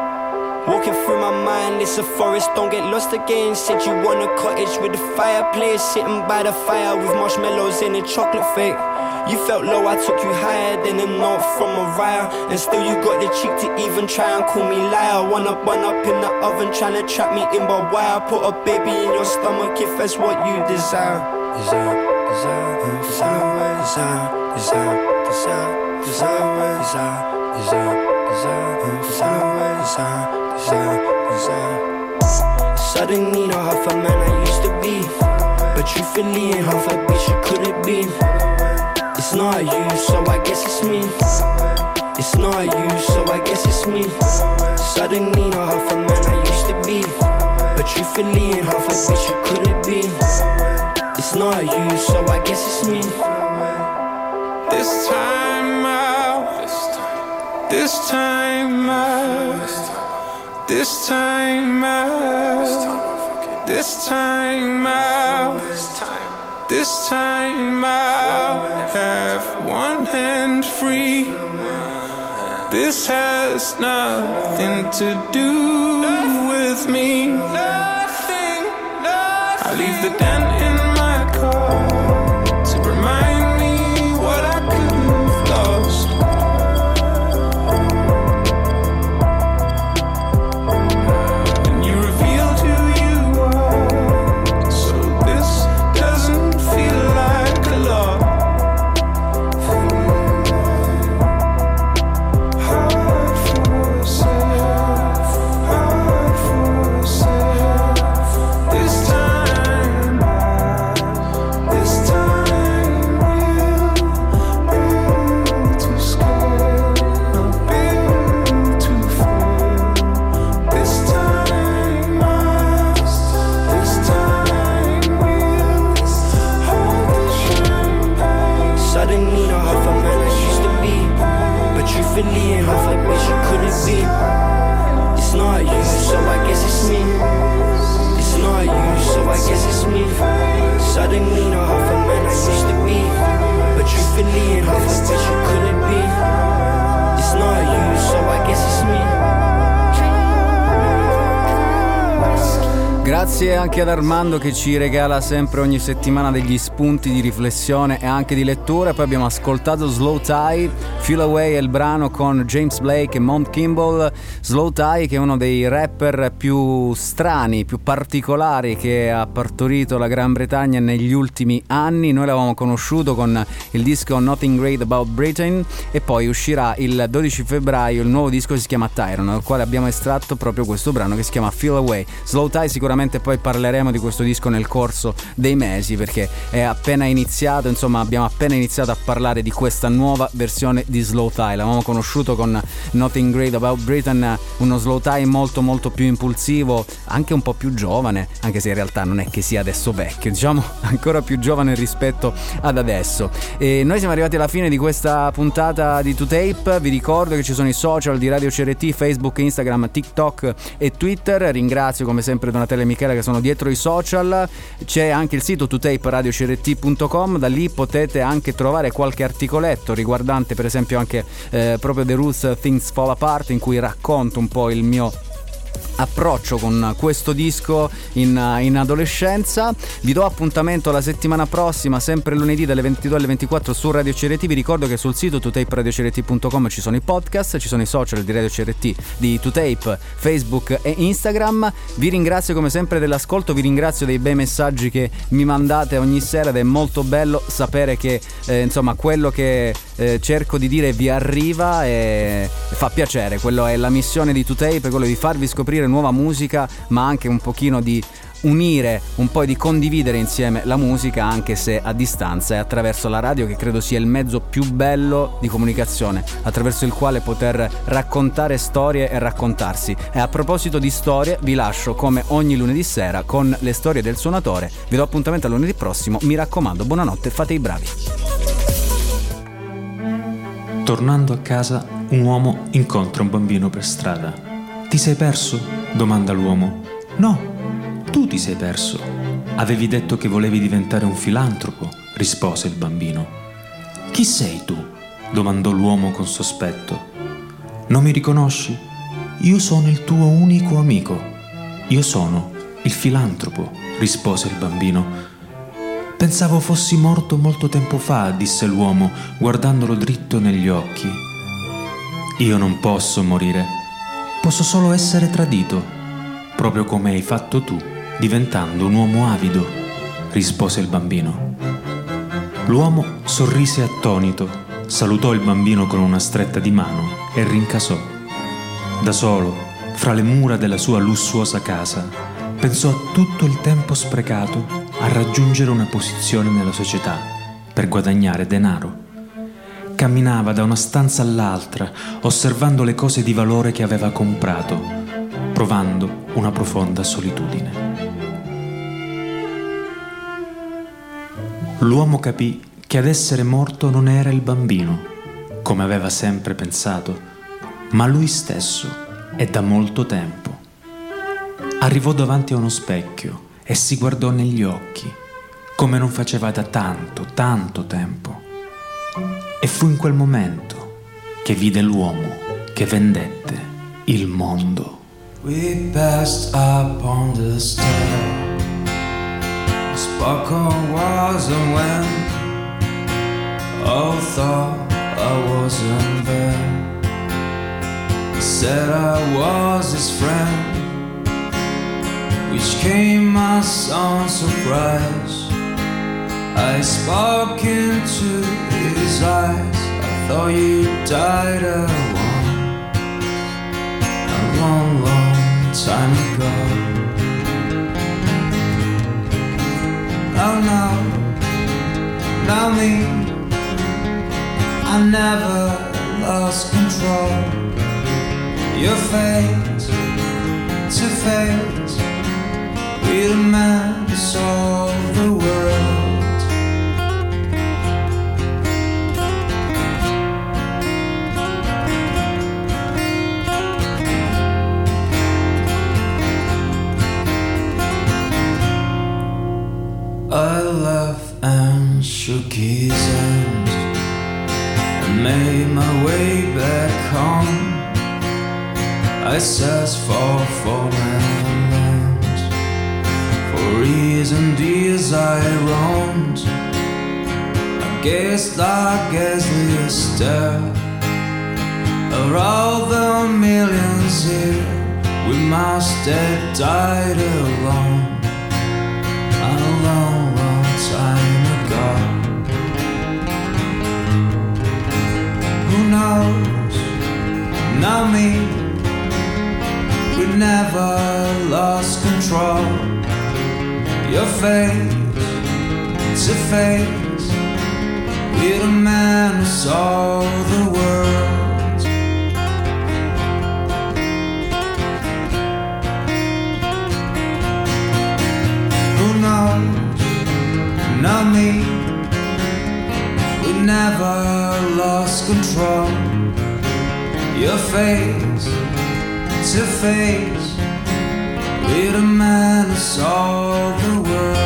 Walking through my mind, it's a forest, don't get lost again. Said you want a cottage with a fireplace, sitting by the fire with marshmallows and a chocolate fake. You felt low, I took you higher than a note from Mariah. And still you got the cheek to even try and call me liar. One up, one up in the oven, trying to trap me in barbed wire. Put a baby in your stomach if that's what you desire. Desire, desire, desire, desire, desire, desire, desire, desire, desire, desire, desire, desire desire, desire. Suddenly not half a man I used to be, but truthfully ain't half a bitch you could have be. It's not you, so I guess it's me. It's not you, so I guess it's me. Suddenly not half a man I used to be, but truthfully ain't half a bitch you could have been. It's not you, so I guess it's me. This time out, this time out. This time out, this time out, this time. Out, have one hand free. This has nothing to do with me. Nothing. I leave the dent Grazie anche ad Armando che ci regala sempre ogni settimana degli spunti di riflessione e anche di lettura. Poi abbiamo ascoltato Slow Tie, Feel Away è il brano con James Blake e Mount Kimball. Slow Tie che è uno dei rapper più strani, più particolari che ha partorito la Gran Bretagna negli ultimi anni. Noi l'avevamo conosciuto con il disco Nothing Great About Britain e poi uscirà il 12 febbraio il nuovo disco che si chiama Tyron, dal quale abbiamo estratto proprio questo brano che si chiama Feel Away. Slow Tie sicuramente poi parleremo di questo disco nel corso dei mesi perché è appena iniziato, insomma abbiamo appena iniziato a parlare di questa nuova versione di Slow Tie. L'avevamo conosciuto con Nothing Great About Britain, uno Slow Tie molto molto più impulsivo, anche un po' più giovane, anche se in realtà non è che sia adesso vecchio, diciamo ancora più giovane rispetto ad adesso. E noi siamo arrivati alla fine di questa puntata di 2Tape, vi ricordo che ci sono i social di Radio CRT, Facebook, Instagram, TikTok e Twitter. Ringrazio come sempre Donatella e Michele che sono dietro i social. C'è anche il sito 2taperadiocrt.com, da lì potete anche trovare qualche articoletto riguardante per esempio anche eh, proprio The Roots Things Fall Apart in cui racconto un po' il mio approccio con questo disco in, in, adolescenza. Vi do appuntamento la settimana prossima, sempre lunedì dalle 22 alle 24 su Radio CRT. Vi ricordo che sul sito tutaperadio.crt.com ci sono i podcast, ci sono i social di Radio CRT, di Tutape, Facebook e Instagram. Vi ringrazio come sempre dell'ascolto, vi ringrazio dei bei messaggi che mi mandate ogni sera ed è molto bello sapere che eh, insomma quello che eh, cerco di dire vi arriva e fa piacere. Quello è la missione di Tutape, quello di farvi scoprire nuova musica, ma anche un pochino di unire, un po' di condividere insieme la musica anche se a distanza e attraverso la radio che credo sia il mezzo più bello di comunicazione, attraverso il quale poter raccontare storie e raccontarsi. E a proposito di storie, vi lascio come ogni lunedì sera con le storie del suonatore. Vi do appuntamento a lunedì prossimo, mi raccomando, buonanotte, fate i bravi. Tornando a casa, un uomo incontra un bambino per strada. Ti sei perso? domanda l'uomo. No, tu ti sei perso. Avevi detto che volevi diventare un filantropo, rispose il bambino. Chi sei tu? domandò l'uomo con sospetto. Non mi riconosci? Io sono il tuo unico amico. Io sono il filantropo, rispose il bambino. Pensavo fossi morto molto tempo fa, disse l'uomo, guardandolo dritto negli occhi. Io non posso morire, posso solo essere tradito, proprio come hai fatto tu, diventando un uomo avido, rispose il bambino. L'uomo sorrise attonito, salutò il bambino con una stretta di mano e rincasò. Da solo, fra le mura della sua lussuosa casa, pensò a tutto il tempo sprecato a raggiungere una posizione nella società per guadagnare denaro. Camminava da una stanza all'altra, osservando le cose di valore che aveva comprato, provando una profonda solitudine. L'uomo capì che ad essere morto non era il bambino, come aveva sempre pensato, ma lui stesso e da molto tempo. Arrivò davanti a uno specchio e si guardò negli occhi, come non faceva da tanto, tanto tempo. E fu in quel momento che vide l'uomo che vendette il mondo. We passed up on the stair. Spoke on was and when all thought I wasn't there. He said I was his friend, which came as on surprise. I spoke into eyes. I thought you died a long, a long, long time ago. Oh no, not me. I never lost control. Your face to with a man who saw the world. Shook his hand and made my way back home. I searched for foreign land For years and years I roamed. Against the ghastly stare Of all the millions here. We must have died alone Not me We never lost control Your face to face With a man who saw the world Who knows? Not me. Never lost control. Your face to face with a man who saw the world.